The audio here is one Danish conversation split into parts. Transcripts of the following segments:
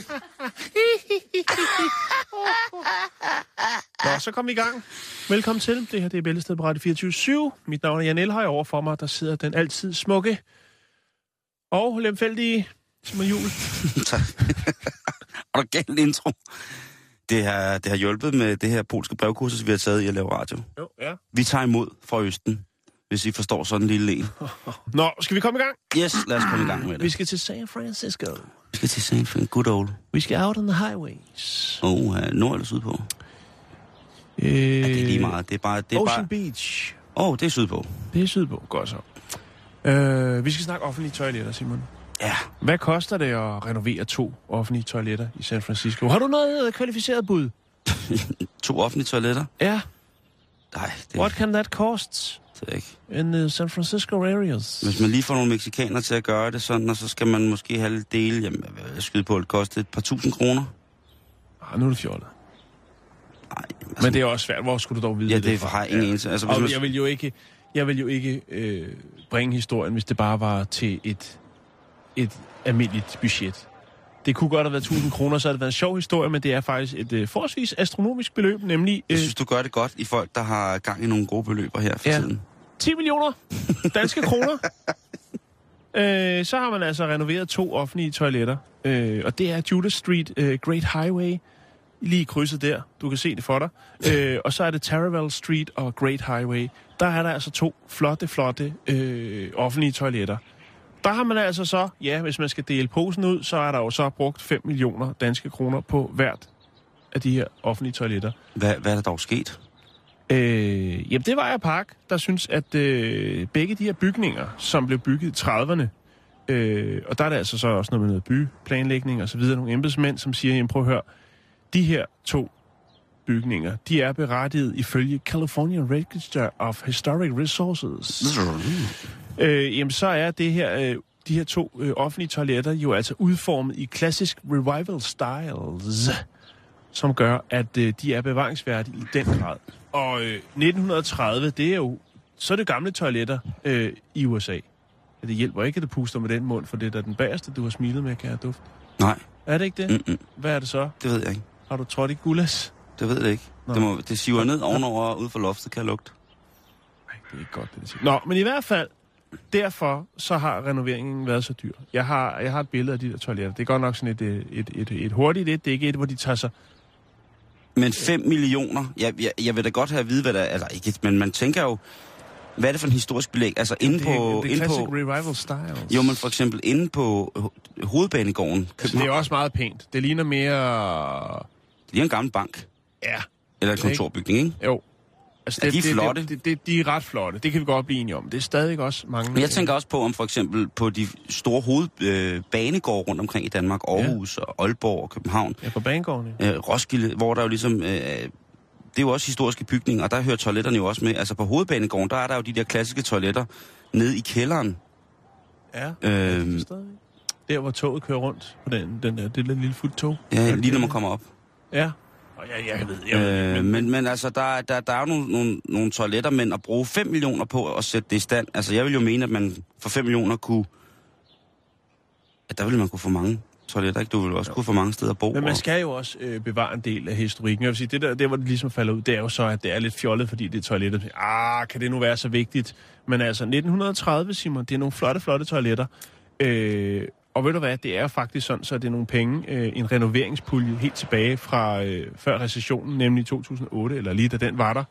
Nå, så kom vi i gang. Velkommen til. Det her det er Bæltested på Radio 24 Mit navn er Jan Elhøj. Over for mig, der sidder den altid smukke og lemfældige Simon Jul. Tak. Og der galt intro. Det har, det har hjulpet med det her polske brevkursus, vi har taget i at lave radio. Jo, ja. Vi tager imod fra Østen, hvis I forstår sådan en lille en. Nå, skal vi komme i gang? Yes, lad os komme i gang med det. Vi skal til San Francisco. Vi skal til San Fran. Good old. Vi skal out on the highways. Oh, uh, nord eller sydpå? Øh, Ja, det er lige meget. Det er bare... Det er Ocean bare... Beach. Åh, oh, det er sydpå. Det er sydpå. Godt så. Øh, vi skal snakke offentlige toiletter, Simon. Ja. Hvad koster det at renovere to offentlige toiletter i San Francisco? Har du noget øh, kvalificeret bud? To offentlige toiletter? Ja. Nej, det, What can that cost det er ikke. in the San Francisco areas? Hvis man lige får nogle mexikanere til at gøre det sådan, og så skal man måske have lidt dele, jamen, jeg skyde på, det koster et par tusind kroner. Ah, nu er det fjollet. Nej, altså, Men det er også svært. Hvor skulle du dog vide Ja, det det fra? har jeg ingen eneste. Altså, hvis Og man, jeg vil jo ikke, jeg vil jo ikke øh, bringe historien, hvis det bare var til et, et almindeligt budget. Det kunne godt have været 1000 kroner, så havde det været en sjov historie, men det er faktisk et øh, forholdsvis astronomisk beløb, nemlig jeg øh, synes, du gør det godt i folk, der har gang i nogle gode beløber her for Ja. tiden. 10 millioner danske kroner. Øh, så har man altså renoveret to offentlige toiletter, øh, og det er Judas Street øh, Great Highway, lige i krydset der. Du kan se det for dig. Øh, og så er det Taraval Street og Great Highway. Der er der altså to flotte, flotte øh, offentlige toiletter. Der har man altså så, ja, hvis man skal dele posen ud, så er der jo så brugt 5 millioner danske kroner på hvert af de her offentlige toiletter. Hvad, hvad er der dog sket? Øh, jamen, det var jeg Park, der synes, at øh, begge de her bygninger, som blev bygget i 30'erne, øh, og der er der altså så også noget med noget byplanlægning og så videre, nogle embedsmænd, som siger, jamen prøv at høre, de her to bygninger, de er berettiget ifølge California Register of Historic Resources. Øh, jamen, så er det her, øh, de her to øh, offentlige toiletter jo altså udformet i klassisk revival styles, som gør, at øh, de er bevaringsværdige i den grad. Og øh, 1930, det er jo så er det gamle toiletter øh, i USA. Ja, det hjælper ikke, at du puster med den mund, for det er da den bagerste, du har smilet med, kan jeg duft. Nej, Er det ikke det? Mm-mm. Hvad er det så? det ved jeg ikke. Har du trådt i gulas? Det ved jeg ikke. Nå. Det, må, det siver ned ovenover og ud for loftet, kan jeg lugte. Nej, det er ikke godt, det, det siger. Nå, men i hvert fald, derfor så har renoveringen været så dyr. Jeg har, jeg har et billede af de der toiletter. Det er godt nok sådan et, øh, et, et, et hurtigt et. Det er ikke et, hvor de tager sig... Men 5 millioner, jeg, jeg, jeg vil da godt have at vide, hvad der er, eller ikke, men man tænker jo, hvad er det for en historisk belæg? Altså inde det, på... det inde classic på revival styles. jo, men for eksempel inde på ho- hovedbanegården, altså, det er også meget pænt. Det ligner mere... det er en gammel bank, Ja, eller en kontorbygning, ikke? jo. Altså, Ja, de er flotte. Det, det, det, de er ret flotte. Det kan vi godt blive enige om. Det er stadig også mange... Men jeg tænker også på, om for eksempel på de store hovedbanegårde øh, rundt omkring i Danmark, Aarhus ja. og Aalborg og København, Ja, på banegården. Ja. øh, Roskilde, hvor der jo ligesom... Øh, det er jo også historiske bygninger, og der hører toiletterne jo også med. Altså på hovedbanegården, der er der jo de der klassiske toiletter nede i kælderen. ja. Øh, Stadig. Der, hvor toget kører rundt på den, den der, det der lille fuldtog. ja, lige når man kommer op. Ja. Jeg, jeg ved, jeg ved Øh, men, men altså, der, der, der er jo nogle, nogle, nogle toiletter, men at bruge 5 millioner på at sætte det i stand, altså jeg vil jo mene, at man for 5 millioner kunne, at der ville man kunne få mange toiletter, ikke? Du ville også kunne få mange steder at bo. Men man skal jo også øh, bevare en del af historikken. Jeg vil sige, det der, der, hvor det ligesom falder ud, det er jo så, at det er lidt fjollet, fordi det er toilettet. Ah, kan det nu være så vigtigt? Men altså, 1930, Simon, det er nogle flotte, flotte toiletter. Øh, og ved du hvad, det er faktisk sådan, så det er nogle penge, øh, en renoveringspulje helt tilbage fra øh, før recessionen, nemlig 2008, eller lige da den var der.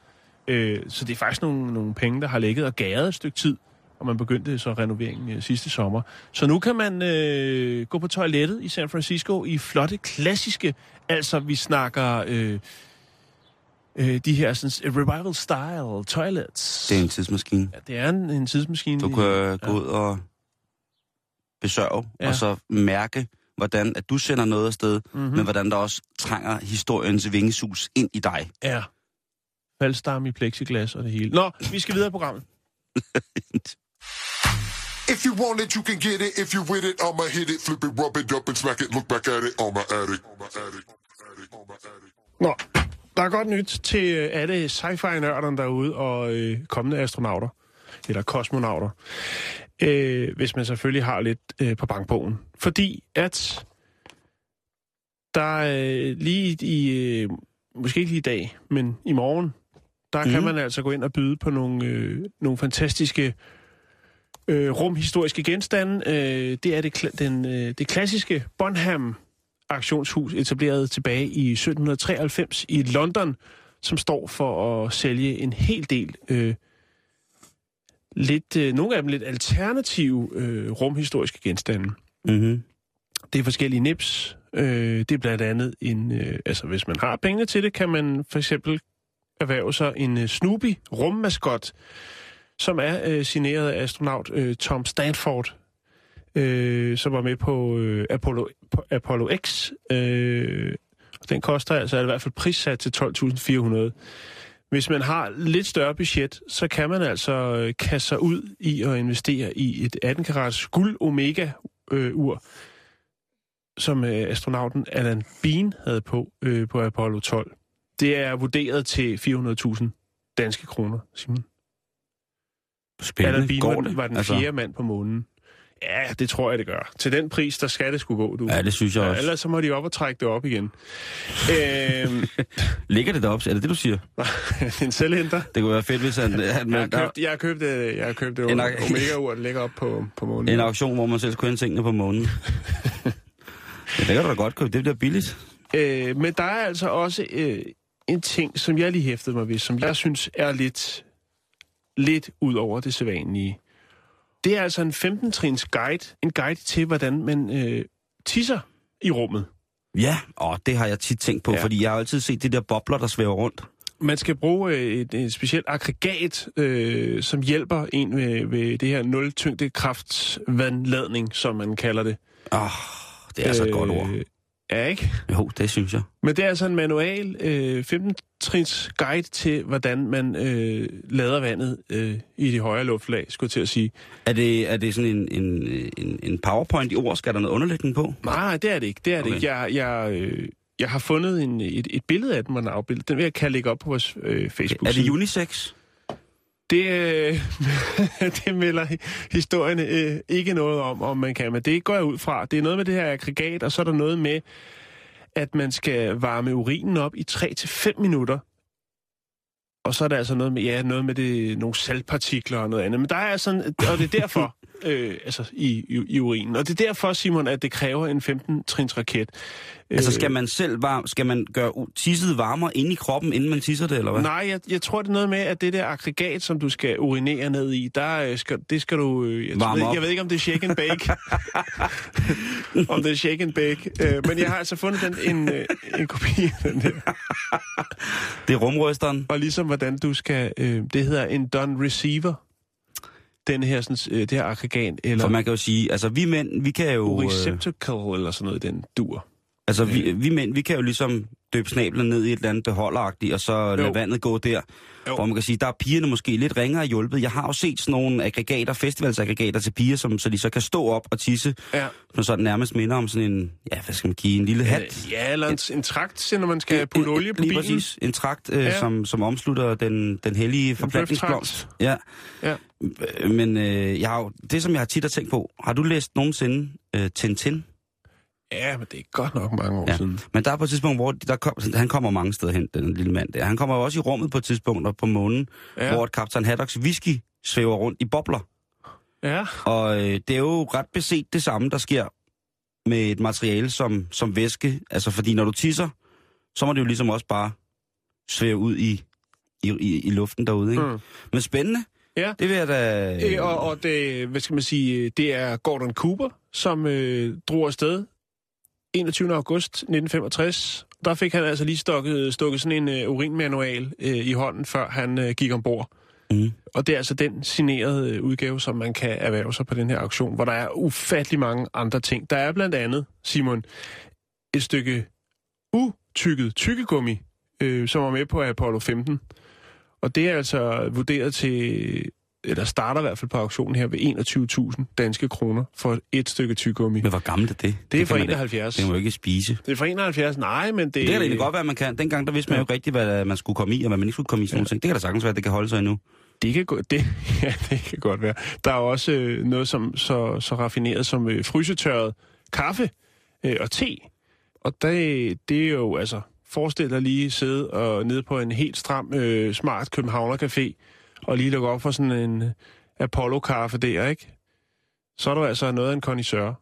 Øh, så det er faktisk nogle, nogle penge, der har ligget og gæret et stykke tid, og man begyndte så renoveringen øh, sidste sommer. Så nu kan man øh, gå på toilettet i San Francisco i flotte, klassiske, altså vi snakker... Øh, øh, de her sådan, revival style toilets. Det er en tidsmaskine. Ja, det er en, en tidsmaskine. Du kan ja. gå ud og besørge, Ja. og så mærke, hvordan at du sender noget afsted, Mhm. mm-hmm. men hvordan der også trænger historiens vingesus ind i dig. Ja. Faldstamme i plexiglas og det hele. Nå, vi skal videre i programmet. If you want it, you can get it. If you with it, I'ma hit it, flip it, rub it up and smack it. Look back at it. On my attic. Nå, der er godt nyt til øh, alle sci-fi-nørderne derude og øh, kommende astronauter. Eller kosmonauter. Øh, hvis man selvfølgelig har lidt øh, på bankbogen. Fordi at der øh, lige i, øh, måske ikke lige i dag, men i morgen, der mm. kan Mhm. man altså gå ind og byde på nogle, øh, nogle fantastiske øh, rumhistoriske genstande. Øh, det er det, den, øh, det klassiske Bonham auktionshus, etableret tilbage i 1793 i London, som står for at sælge en hel del øh, lidt, øh, nogle af dem lidt alternative øh, rumhistoriske genstande. Mm-hmm. Det er forskellige nips. Øh, det er blandt andet en... Øh, altså, hvis man har pengene til det, kan man for eksempel erhverve sig en øh, Snoopy rummaskot, som er øh, signeret af astronaut øh, Tom Stanford, øh, som var med på, øh, Apollo, på Apollo X. Øh, den koster altså i hvert fald prissat til 12.400. Hvis man har lidt større budget, så kan man altså øh, kaste sig ud i at investere i et 18-karats guld Omega-ur, som øh, astronauten Alan Bean havde på øh, på Apollo 12. Det er vurderet til 400.000 danske kroner, Simon. Spændende. Alan Bean Går var, det? var den fjerde mand på månen. Ja, det tror jeg, det gør. Til den pris, der skal det skulle gå, du. Ja, det synes jeg Ja, også. ellers så må de op og trække det op igen. øhm, Ligger det deroppe? Er det det, du siger? en selvhenter. Det kunne være fedt, hvis han... han Jeg har købt, jeg har købt, øh, jeg har købt det En- Omega-ur, der ligger op på, på månen. en auktion, hvor man selv skulle hente tingene på månen. ja, det kan du da godt købe. Det bliver billigt. Øh, men der er altså også øh, en ting, som jeg lige hæftede mig ved, som jeg synes er lidt, lidt ud over det sædvanlige. Det er altså en 15-trins guide. En guide til, hvordan man øh, tisser i rummet. Ja, og det har jeg tit tænkt på, Ja. fordi jeg har altid set de der bobler, der svæver rundt. Man skal bruge øh, et, et specielt aggregat, øh, som hjælper en ved, ved det her nul-tyngdekraftsvandladning, som man kalder det. Åh, oh, det er altså et godt ord. Ja, ikke? Jo, det synes jeg. Men det er altså en manual, øh, 15-trins guide til, hvordan man øh, lader vandet øh, i de højere luftlag, skulle til at sige. Er det, er det sådan en, en, en, en powerpoint i ord? Skal der noget underlægning på? Nej, det er det ikke. Det er det Okay. ikke. Jeg, jeg, øh, jeg har fundet en, et, et billede af den, man afbildet. Den vil jeg kan lægge op på vores øh, facebook Er det unisex? Det, øh, det melder historien øh, ikke noget om, om man kan, men det går jeg ud fra. Det er noget med det her aggregat, og så er der noget med, at man skal varme urinen op i 3-5 minutter. Og så er der altså noget med, ja, noget med det, nogle saltpartikler og noget andet. Men der er sådan, og det er derfor, øh, altså i, i, i urinen. Og det er derfor, Simon, at det kræver en 15-trins raket. Altså Øh, skal man selv varm, skal man gøre tisset varmere inde i kroppen, inden man tisser det, eller hvad? Nej, jeg, jeg tror, det er noget med, at det der aggregat, som du skal urinere ned i, der øh, skal, det skal du... øh, Jeg, Varme ved, jeg ved ikke, om det er shake and bake. om det er shake and bake. Øh, men jeg har altså fundet den, en, en kopi af den der. Det er rumrysteren. Og ligesom hvordan du skal... Øh, det hedder en done receiver. Den her, sådan, øh, det her aggregat, eller For man kan jo sige, altså vi mænd, vi kan jo... øh, receptacle, eller sådan noget, den dur. Altså, vi, vi mænd, vi kan jo ligesom døbe snablen ned i et eller andet beholderagtigt, og så lade vandet gå der. Jo. Jo. Hvor man kan sige, der er pigerne måske lidt ringere hjulpet. Jeg har jo set sådan nogle aggregater, festivalsaggregater til piger, som, så de så kan stå op og tisse, Ja. som sådan nærmest minder om sådan en, ja, hvad skal man give, en lille hat. Ja, eller en, en trakt når man skal putte olie på Lige bilen. præcis. En trakt, øh, Ja. ja. som, som omslutter den, den hellige forplantningsblomst. Ja. Ja. Øh, Men øh, jeg har jo, det, som jeg har tit har tænkt på, har du læst nogensinde øh, Tintin? Ja, men det er godt nok mange år Ja. siden. Men der er på et tidspunkt, hvor der kom, han kommer mange steder hen, den lille mand der. Han kommer jo også i rummet på et tidspunkt og på månen, Ja. hvor et kaptajn Haddocks whisky svæver rundt i bobler. Ja. Og øh, det er jo ret beset det samme, der sker med et materiale som, som væske. Altså fordi når du tisser, så må det jo ligesom også bare svæve ud i, i, i, i luften derude. Ikke? Mm. Men spændende. Ja. Det vil jeg da... Øh, og, og det, hvad skal man sige, det er Gordon Cooper, som øh, drog afsted 21. august 1965 Der fik han altså lige stukket, stukket sådan en øh, urinmanual øh, i hånden, før han øh, gik ombord. Mm. Og det er altså den signerede øh, udgave, som man kan erhverve sig på den her auktion, hvor der er ufattelig mange andre ting. Der er blandt andet, Simon, et stykke utykket tykkegummi, øh, som var med på Apollo 15. Og det er altså vurderet til, eller starter i hvert fald på auktionen her ved 21.000 danske kroner for et stykke tyggegummi. Men hvor gammelt er det? Det er fra kan man da- 71. Det man jo ikke spise. Det er fra 71, nej, men det... Det kan da godt være, man kan. Dengang der vidste man jo ikke rigtigt, hvad man skulle komme i, og hvad man ikke skulle komme i. Sådan nogle ting. Det kan da sagtens være, at det kan holde sig endnu. Det kan, gå, det, ja, det kan godt være. Der er også øh, noget som, så, så raffineret som øh, frysetørret kaffe øh, og te. Og det, det er jo, altså, forestil dig lige sidde og nede på en helt stram, øh, smart Københavner-café, og lige lukke op for sådan en øh, Apollo-kaffe der, ikke? Så er du altså noget af en connoisseur.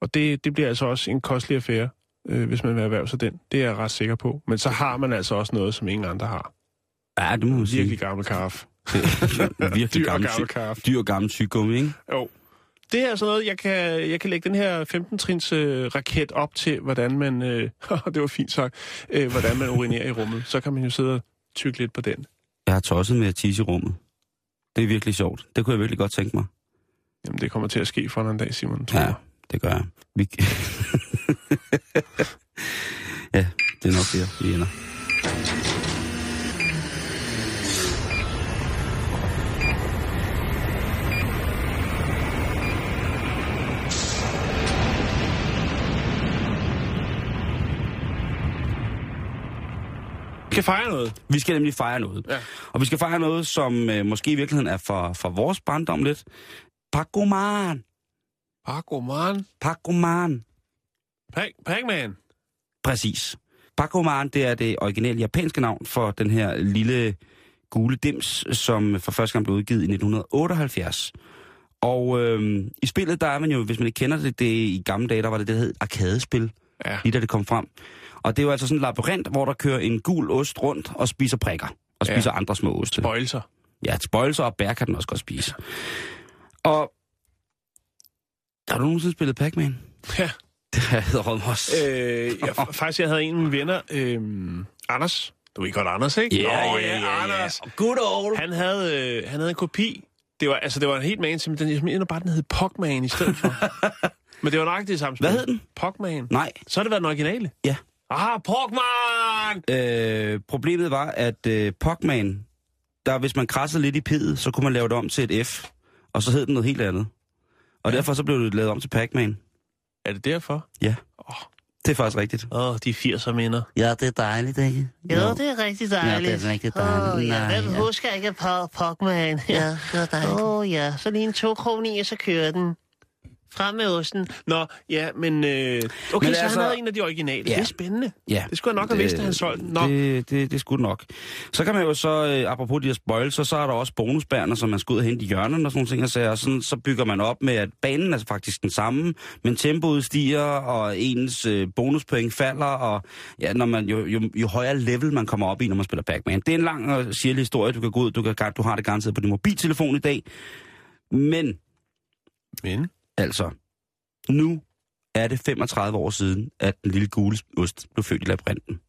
Og det, det bliver altså også en kostelig affære, øh, hvis man vil erhverve sig den. Det er jeg ret sikker på. Men så har man altså også noget, som ingen andre har. Ja, det må man sige. Virkelig gammel kaffe. Virkelig Dyr gammel, gammel kaffe. dyr gammel tyggegummi, ikke? Jo. Det er altså noget, jeg kan, jeg kan lægge den her 15-trins øh, raket op til, hvordan man, øh, det var fint sagt, øh, hvordan man urinerer i rummet. Så kan man jo sidde og tykke lidt på den. Jeg har tosset med at tisse i rummet. Det er virkelig sjovt. Det kunne jeg virkelig godt tænke mig. Jamen, det kommer til at ske for en dag, Simon, tror Ja, jeg. det gør jeg. Vi... ja, det er nok der, vi ender. Vi kan fejre noget. Vi skal nemlig fejre noget. Ja. Og vi skal fejre noget, som øh, måske i virkeligheden er for, for vores barndom lidt. Pacoman. Paco Man. Pacoman. Pac- Pac-Man. Præcis. Pacoman, det er det originale japanske navn for den her lille gule dims, som for første gang blev udgivet i 1978. Og øhm, i spillet, der er man jo, hvis man ikke kender det, det i gamle dage, der var det det, der hed arkadespil, Ja. lige da det kom frem. Og det er jo altså sådan en labyrint, hvor der kører en gul ost rundt og spiser prikker. Og Ja. spiser andre små oste. Bøjelser. Ja, spøjelser og bær kan den også godt spise. Og har du nogensinde spillet Pac-Man? Ja. Det har jeg også. Øh, jeg, faktisk, jeg havde en af mine venner, øh, Anders. Du ved godt Anders, ikke? Nå, Anders. Good old. Han havde, øh, han havde en kopi. Det var, altså, det var en helt man, men den, jeg mener bare, den hed Pogman i stedet for. men det var nok det samme spil. Hvad hed den? Pogman. Nej. Så har det været den originale. Ja. Ah, Pogman! Øh, problemet var, at øh, Pac-Man, der hvis man krassede lidt i pidet, så kunne man lave det om til et F. Og så hed den noget helt andet. Og Ja. derfor så blev det lavet om til Pac-Man. Er det derfor? Ja. Åh. Det er faktisk rigtigt. Åh, oh, de 80'er minder. Ja, det er dejligt, ikke? Jo, det er rigtig dejligt. Ja, det er rigtig dejligt. Åh, ja, hvem ja. husker ikke på Pokman? Ja, det er dejligt. Åh oh, ja, så lige en to kroner i, og så kører den. Frem med osten. Nå, ja, men... Øh, okay, Men så altså- han havde en af de originale. Ja. Det er spændende. Ja. Det skulle jeg nok have vidst, at han solgte den. Nå, Det, det, det skulle nok. Så kan man jo så, øh, apropos de her spoils, så, så er der også bonusbærner, som man skal ud og hente i hjørnerne og sådan nogle ting. Og så, og sådan, så bygger man op med, at banen er faktisk den samme, men tempoet stiger, og ens øh, bonuspoint falder, og ja, når man, jo, jo, jo højere level man kommer op i, når man spiller Pac-Man. Det er en lang og sirlig historie, du kan gå ud, du, kan, du har det garanteret på din mobiltelefon i dag. Men men... altså, nu er det 35 år siden, at den lille gule ost blev født i labyrinten.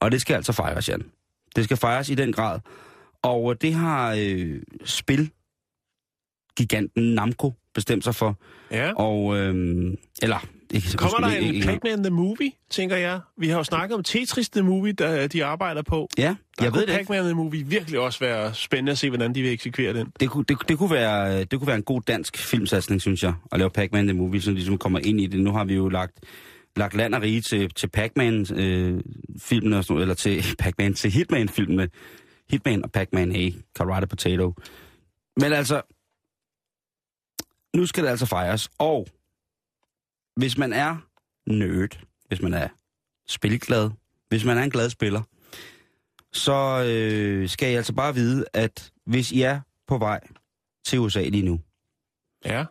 Og det skal altså fejres, Jan. Det skal fejres i den grad. Og øh, det har øh, spil giganten Namco bestemt sig for. Ja. Og, øh, eller... Ikke, Kommer der en ikke- Pac-Man The Movie, tænker jeg? Vi har jo snakket om Tetris The Movie, der de arbejder på. Ja, Der jeg ved det. Pac-Man The Movie virkelig også være spændende at se, hvordan de vil eksekvere den. Det kunne, det, det, kunne være, det kunne være en god dansk filmsatsning, synes jeg, at lave Pac-Man The Movie, så ligesom kommer ind i det. Nu har vi jo lagt, lagt land og rige til, til Pac-Man-filmene, øh, eller til Pac-Man, til Hitman-filmene. Hitman og Pac-Man, hey, Karate Potato. Men altså, nu skal det altså fejres. Og hvis man er nerd, hvis man er spilglad, hvis man er en glad spiller, så øh, skal I altså bare vide, at hvis I er på vej til USA lige nu, Ja.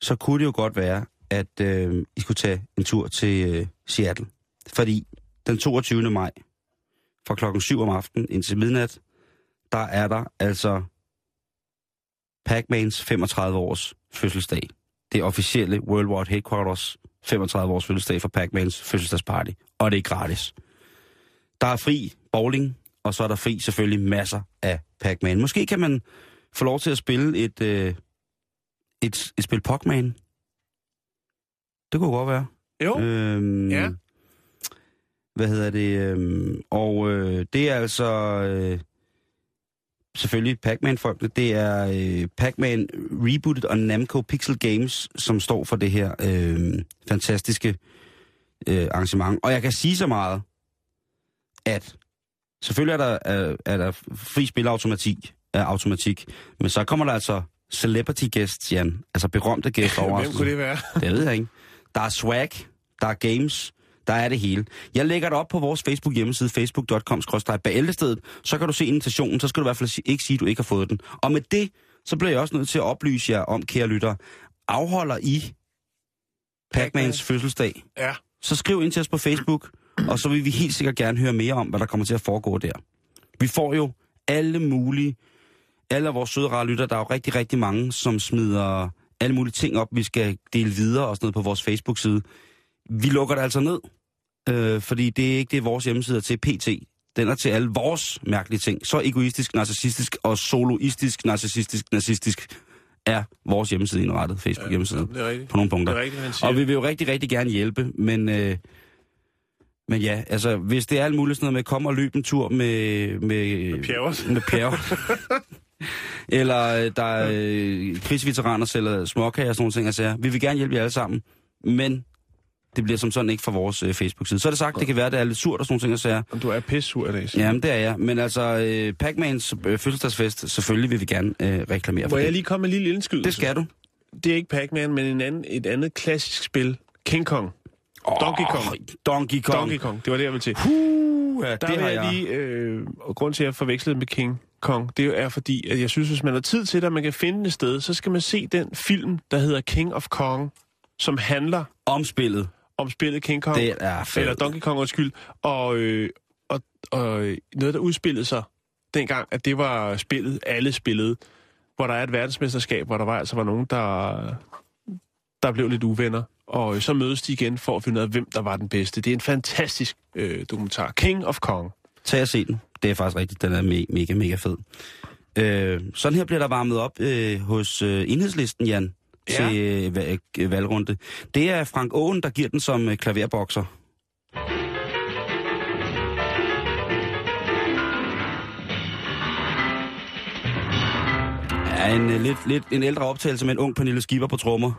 så kunne det jo godt være, at øh, I skulle tage en tur til øh, Seattle. Fordi den 22. maj, fra klokken 7 om aftenen indtil midnat, der er der altså Pac-Mans 35 års fødselsdag. Det officielle World War Headquarters 35 års fødselsdag for Pac-Mans fødselsdagsparty. Og det er gratis. Der er fri bowling, og så er der fri selvfølgelig masser af Pac-Man. Måske kan man få lov til at spille et, øh, et, et spil Pac-Man. Det kunne godt være. Jo, Øhm, Ja. Hvad hedder det? Øhm, og øh, det er altså øh, selvfølgelig Pac-Man-folkene. Det er øh, Pac-Man Rebooted og Namco Pixel Games, som står for det her øh, fantastiske øh, arrangement. Og jeg kan sige så meget, at selvfølgelig er der, er, er der fri spilautomatik, er automatik, men så kommer der altså celebrity guests, Jan. Altså berømte gæster over. hvem kunne det være? Det ved jeg ikke. Der er swag, der er games, der er det hele. Jeg lægger det op på vores Facebook hjemmeside, facebook.com bæltestedet. Så kan du se invitationen, så skal du i hvert fald ikke sige, at du ikke har fået den. Og med det, så bliver jeg også nødt til at oplyse jer om, kære lytter, afholder I Pac-Mans fødselsdag, Ja. så skriv ind til os på Facebook, og så vil vi helt sikkert gerne høre mere om, hvad der kommer til at foregå der. Vi får jo alle mulige, alle vores søde rare lytter, der er jo rigtig, rigtig mange, som smider alle mulige ting op, vi skal dele videre og sådan noget på vores Facebook-side. Vi lukker det altså ned, øh, fordi det er ikke det, vores hjemmeside er til PT. Den er til alle vores mærkelige ting. Så egoistisk, narcissistisk og soloistisk, narcissistisk, nazistisk er vores hjemmeside indrettet, Facebook-hjemmeside, Det er rigtigt. på nogle punkter. Det er rigtigt. Og vi vil jo rigtig, rigtig gerne hjælpe, men, øh, men ja, altså, hvis det er alt muligt sådan noget med komme og løbe en tur med... Med, Med pjerrot. Med. Eller øh, der er øh, krigsveteraner sælger småkager og sådan nogle ting. Altså, vi vil gerne hjælpe jer alle sammen, men det bliver som sådan ikke fra vores øh, Facebook-side. Så er det sagt, det kan være, at det er lidt surt og sådan nogle ting. Altså, Om du er pissur Simon. Jamen, det er jeg. Men altså, øh, Pac-Mans øh, fødselsdagsfest, selvfølgelig vil vi gerne øh, reklamere Må for jeg det. lige komme med en lille indskydelse? Det skal du. Det er ikke Pac-Man, men en anden, et andet klassisk spil. King Kong. Donkey Kong. Oh, Donkey Kong. Donkey Kong. Det var det, jeg ville til. Uh, ja, Der det har jeg jeg. lige... Øh, og grund til, at jeg forvekslede med King Kong, det er fordi, at jeg synes, hvis man har tid til det, og man kan finde et sted, så skal man se den film, der hedder King of Kong, som handler Omspillet. Om spillet King Kong. Det er fedt. Eller Donkey Kong, undskyld. Og, øh, og, og noget, der udspillede sig dengang, at det var spillet, alle spillede, hvor der er et verdensmesterskab, hvor der var altså var nogen, der, der blev lidt uvenner. Og øh, så mødes de igen for at finde ud af, hvem der var den bedste. Det er en fantastisk øh, dokumentar. King of Kong. Tag og se den. Det er faktisk rigtigt. Den er me- mega, mega fed. Øh, sådan her bliver der varmet op øh, hos øh, enhedslisten, Jan, Ja. til øh, øh, valgrunde. Det er Frank Åen, der giver den som øh, klaverbokser. Ja, en, øh, lidt, lidt, en ældre optagelse med en ung Pernille Skipper på trommer.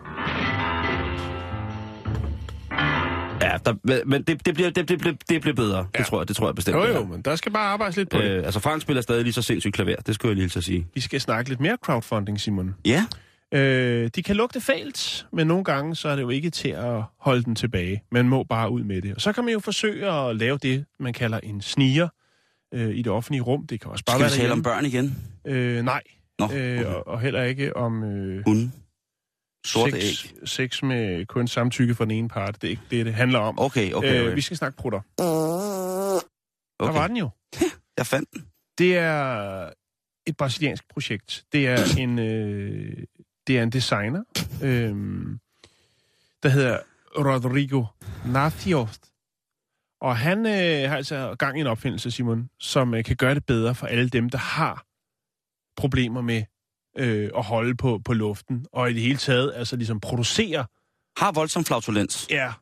Ja, der, men det, det, bliver, det, det, bliver, det bliver bedre. Ja. Det, tror jeg, det tror jeg bestemt. Jo jo, men der skal bare arbejdes lidt på øh. det. Altså, Frank spiller stadig lige så sindssygt klaver. Det skulle jeg lige at sige. Vi skal snakke lidt mere crowdfunding, Simon. Ja. Øh, de kan lugte fælt, men nogle gange så er det jo ikke til at holde den tilbage. Man må bare ud med det. Og så kan man jo forsøge at lave det, man kalder en sniger øh, i det offentlige rum. Det kan også bare Skal vi være tale om børn igen? Øh, nej, Nå, øh, okay. og, og heller ikke om øh, Hunde. Sorte sex, æg. sex med kun samtykke fra den ene part. Det er ikke det, det handler om. Okay, okay, okay. Øh, vi skal snakke prutter. Der okay. var den jo. Jeg fandt den. Det er et brasiliansk projekt. Det er en, øh, det er en designer, øh, der hedder Rodrigo Nathios. Og han øh, har altså gang i en opfindelse, Simon, som øh, kan gøre det bedre for alle dem, der har problemer med øh, at holde på, på luften, og i det hele taget altså ligesom producere. Har voldsom flatulens. Ja,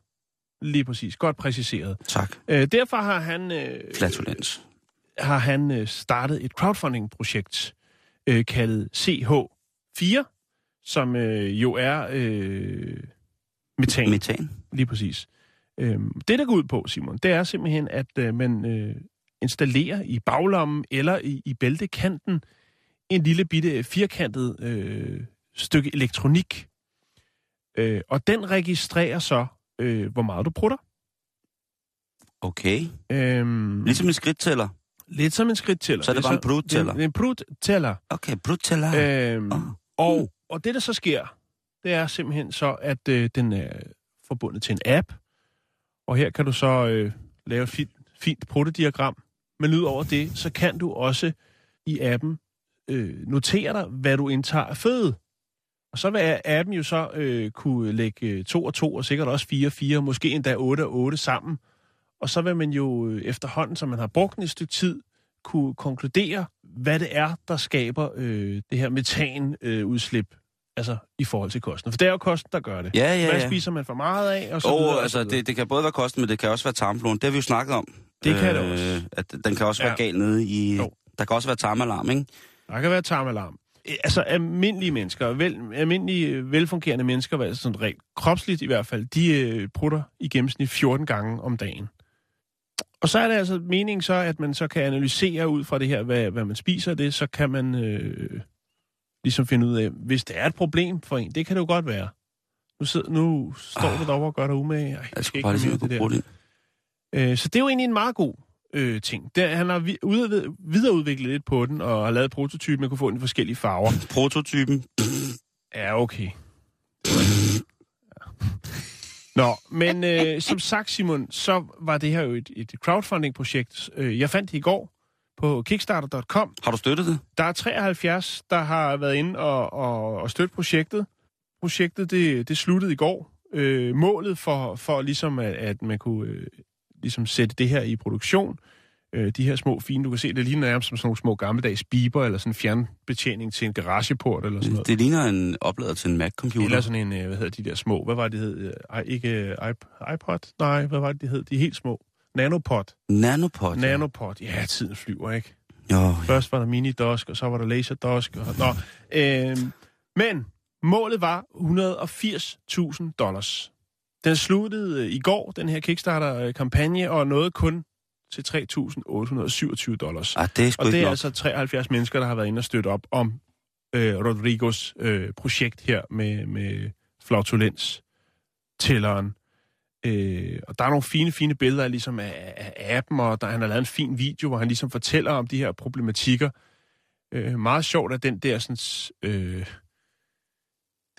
lige præcis. Godt præciseret. Tak. Øh, derfor har han... Øh, Flatulens. har han øh, startet et crowdfunding-projekt øh, kaldet CH4, som øh, jo er øh, metan, Metan. lige præcis. Øhm, det, der går ud på, Simon, det er simpelthen, at øh, man øh, installerer i baglommen eller i, i bæltekanten en lille bitte firkantet øh, stykke elektronik. Øh, og den registrerer så, øh, hvor meget du prutter. Okay. Øhm, Ligesom en skridttæller. lidt som en skridttæller. Så er det bare en bruttæller? Det er en bruttæller. Okay, bruttæller. Øhm, Ah. og, og det, der så sker, det er simpelthen så, at øh, den er forbundet til en app. Og her kan du så øh, lave et fint, fint protodiagram. Men udover det, så kan du også i appen øh, notere dig, hvad du indtager af føde. Og så vil appen jo så øh, kunne lægge øh, to og to, og sikkert også fire og fire, måske endda otte og otte sammen. Og så vil man jo øh, efterhånden, som man har brugt den et stykke tid, kunne konkludere, hvad det er, der skaber øh, det her metanudslip, øh, altså i forhold til kosten. For det er jo kosten, der gør det. Ja, ja, Hvad ja. spiser man for meget af? Og så Og videre, altså, det, det kan både være kosten, men det kan også være tarmfloden. Det har vi jo snakket om. Det kan det også. At den kan også være Ja. gal nede i... Jo. Der kan også være tarmalarm, ikke? Der kan være tarmalarm. Øh, Altså almindelige mennesker, vel, almindelige øh, velfungerende mennesker, altså sådan rent kropsligt i hvert fald, de øh, prutter i gennemsnit 14 gange om dagen. Og så er det altså meningen så, at man så kan analysere ud fra det her, hvad, hvad man spiser det, så kan man øh, ligesom finde ud af, hvis det er et problem for en, det kan det jo godt være. Nu, sidder, nu står du derovre og gør dig umage. Ej, Jeg skal ikke bare lige det der. det. Øh, så det er jo egentlig en meget god øh, ting. Det, han har ude- videreudviklet lidt på den, og har lavet prototypen, man kunne få den i forskellige farver. Prototypen. Ja, okay. Ja. Nå, men øh, som sagt, Simon, så var det her jo et, et crowdfunding-projekt. Øh, Jeg fandt det i går på kickstarter.com. Har du støttet det? Der er 73, der har været inde og, og, og støtte projektet. Projektet, det, det sluttede i går. Øh, målet for, for ligesom, at, at man kunne øh, ligesom sætte det her i produktion, øh, de her små fine, du kan se, det ligner nærmest som sådan nogle små gammeldags biber, eller sådan en fjernbetjening til en garageport, eller sådan noget. Det ligner en oplader til en Mac-computer. Eller sådan en, øh, hvad hedder de der små, hvad var det, de hed? Ej, ikke øh, iP- iPod? Nej, hvad var det, de hed? De er helt små. Nanopod. Nanopod. ja. Nanopod. Ja, tiden flyver, ikke? Jo, Først var der mini-dosk, og så var der laser-dosk. Og, nå, øh, men målet var 180.000 dollars. Den sluttede øh, i går, den her Kickstarter-kampagne, og nåede kun til 3.827 dollars. ah, det er Og det er nok. altså 73 mennesker, der har været inde og støtte op om øh, Rodrigos øh, projekt her med, med flautulens tælleren. Øh, og der er nogle fine, fine billeder ligesom af, af appen, og der, han har lavet en fin video, hvor han ligesom fortæller om de her problematikker. Øh, meget sjovt, at den der sådan, øh,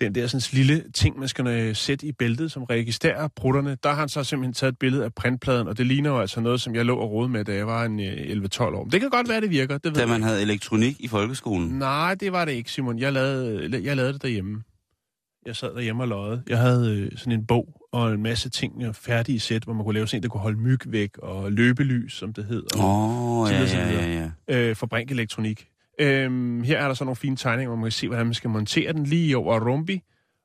den der sådan lille ting, man skal øh, sætte i bæltet, som registrerer prutterne, der har han så simpelthen taget et billede af printpladen, og det ligner jo altså noget, som jeg lå og rode med, da jeg var en øh, 11-12 år. Men det kan godt være, det virker, det ved Da man havde elektronik i folkeskolen. Nej, det var det ikke, Simon. Jeg lavede, jeg lavede det derhjemme. Jeg sad derhjemme og løjede. Jeg havde øh, sådan en bog og en masse ting øh, færdige sæt, hvor man kunne lave sådan en, der kunne holde myg væk, og løbelys, som det hed, og Åh, oh, ja, ja, ja, ja. øh, elektronik. Øhm, her er der så nogle fine tegninger, hvor man kan se, hvordan man skal montere den lige over rumbi,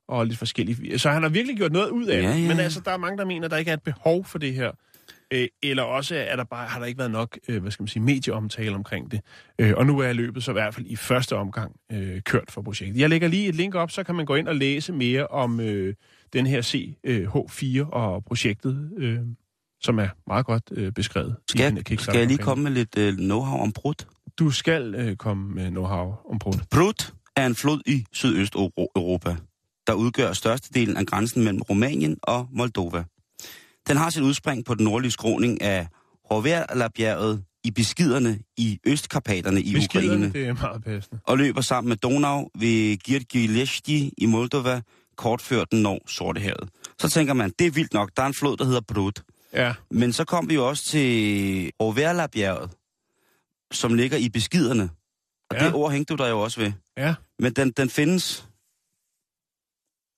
og lidt forskellige. Så han har virkelig gjort noget ud af Ja, det. ja. Men altså, der er mange, der mener, at der ikke er et behov for det her. Øh, eller også er der bare, har der ikke været nok, øh, hvad skal man sige, medieomtale omkring det. Øh, og nu er løbet så i hvert fald i første omgang øh, kørt for projektet. Jeg lægger lige et link op, så kan man gå ind og læse mere om øh, den her CH4 og projektet, øh, som er meget godt øh, beskrevet. i Skal, jeg, skal jeg lige komme med lidt øh, know-how om Brut? Du skal øh, komme med know-how om brudt. Brut er en flod i Sydøst-Europa, der udgør størstedelen af grænsen mellem Rumænien og Moldova. Den har sit udspring på den nordlige skråning af Horverla-bjerget i Beskiderne i Østkarpaterne i Beskiderne, Ukraine, det er meget passende. og løber sammen med Donau ved Girgileshti i Moldova, kort før den når Sortehavet. Så tænker man, det er vildt nok, der er en flod, der hedder Brut. Ja, Men så kom vi jo også til Horverla-bjerget, som ligger i Beskiderne. Og Ja. det ord hængte du der jo også ved. ja. Men den, den findes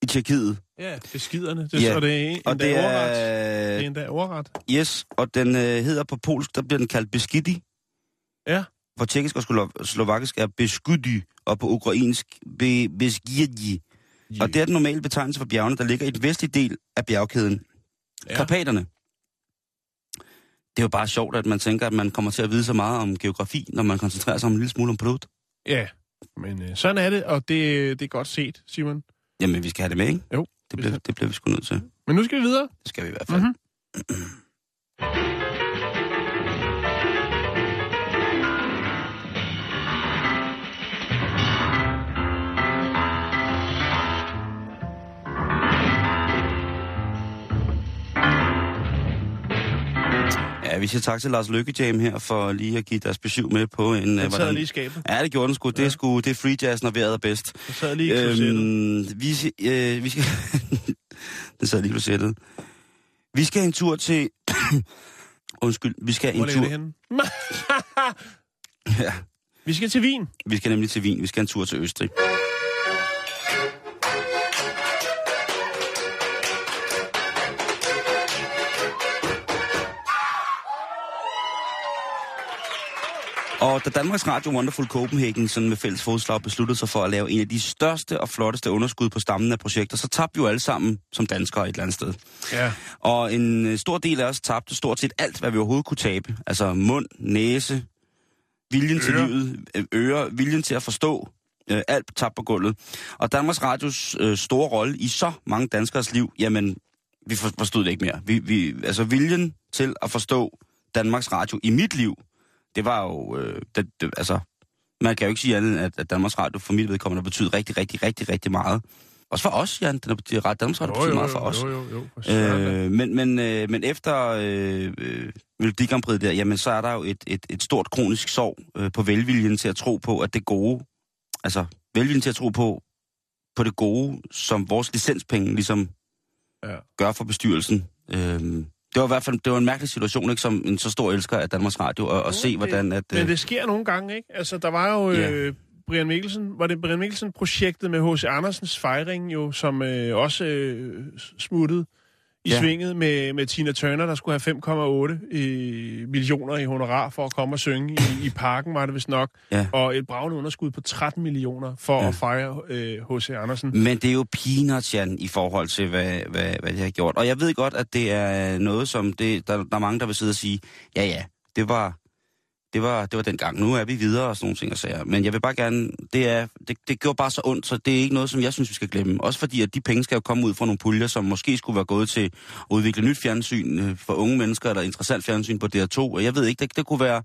i Tjekkiet. Ja, beskiderne. Det, Ja. Og det er endda Og det ordret. Det er er... endda ordret. Yes, og den øh, hedder på polsk, der bliver den kaldt Beskidi. Ja. På tjekkisk og slova- slovakisk er Beskudi, og på ukrainsk Be- Beskidi. Ja. Og det er den normale betegnelse for bjergene, der ligger i den vestlige del af bjergkæden. Ja. Karpaterne. Det er jo bare sjovt, at man tænker, at man kommer til at vide så meget om geografi, når man koncentrerer sig om en lille smule om produkt. Ja, men øh, sådan er det, og det, det er godt set, Simon. Jamen, vi skal have det med, ikke? Jo. Det bliver, det bliver vi sgu nødt til. Men nu skal vi videre. Det skal vi i hvert fald. Mhm. Ja, vi siger tak til Lars Lykkejam her for lige at give deres besøg med på en... Den øh, sad hvordan- lige i skabet. Ja, det gjorde den sgu. Det er, Ja. sgu, det er free jazz, når vejret er bedst. Den sad lige i. Øhm, vi, øh, vi skal... den sad lige på sættet. Vi skal en tur til... Undskyld, vi skal Hvor en tur... det henne? Ja, vi skal til Wien. vi skal nemlig til Wien. Vi skal en tur til Østrig. Og da Danmarks Radio Wonderful Copenhagen sådan med fælles fodslag besluttede sig for at lave en af de største og flotteste underskud på stammen af projekter, så tabte vi jo alle sammen som danskere et eller andet sted. Ja. Og en øh, stor del af os tabte stort set alt, hvad vi overhovedet kunne tabe. Altså mund, næse, viljen til Ører. livet, øh, ører, viljen til at forstå, øh, alt tabt på gulvet. Og Danmarks Radios øh, store rolle i så mange danskers liv, jamen, vi for- forstod det ikke mere. Vi, vi, altså viljen til at forstå Danmarks Radio i mit liv, det var jo, øh, det, det, altså, man kan jo ikke sige andet, at, at Danmarks Radio for mit vedkommende har betydet rigtig, rigtig, rigtig, rigtig meget. Også for os, Jan. Den har ret- Danmarks Radio betyder meget for os. Jo, jo, jo. for. Øh, men, men, øh, men efter øh, øh, Melodi der, jamen så er der jo et, et, et stort kronisk sorg øh, på velviljen til at tro på, at det gode, altså velviljen til at tro på, på det gode, som vores licenspenge ligesom Ja. gør for bestyrelsen. Øh, det var i hvert fald det var en mærkelig situation, ikke, som en så stor elsker af Danmarks Radio, at, at se, hvordan at... Men Øh, det sker nogle gange, ikke? Altså, der var jo Ja. øh, Brian Mikkelsen, var det Brian Mikkelsen-projektet med H.C. Andersens fejring jo, som øh, også øh, smuttede i Ja. svinget med, med Tina Turner, der skulle have 5,8 øh, millioner i honorar for at komme og synge i, i parken, var det vist nok. Ja. Og et bravende underskud på 13 millioner for Ja. at fejre øh, H.C. Andersen. Men det er jo peanuts, Jan, i forhold til, hvad, hvad, hvad de har gjort. Og jeg ved godt, at det er noget, som det, der, der er mange, der vil sidde og sige, ja ja, det var, det var, det var den gang. Nu er vi videre og sådan nogle ting og sager. Men jeg vil bare gerne, det, er, det, det gjorde bare så ondt, så det er ikke noget, som jeg synes, vi skal glemme. Også fordi, at de penge skal jo komme ud fra nogle puljer, som måske skulle være gået til at udvikle nyt fjernsyn øh, for unge mennesker, eller interessant fjernsyn på DR2. Og jeg ved ikke, det, det kunne være...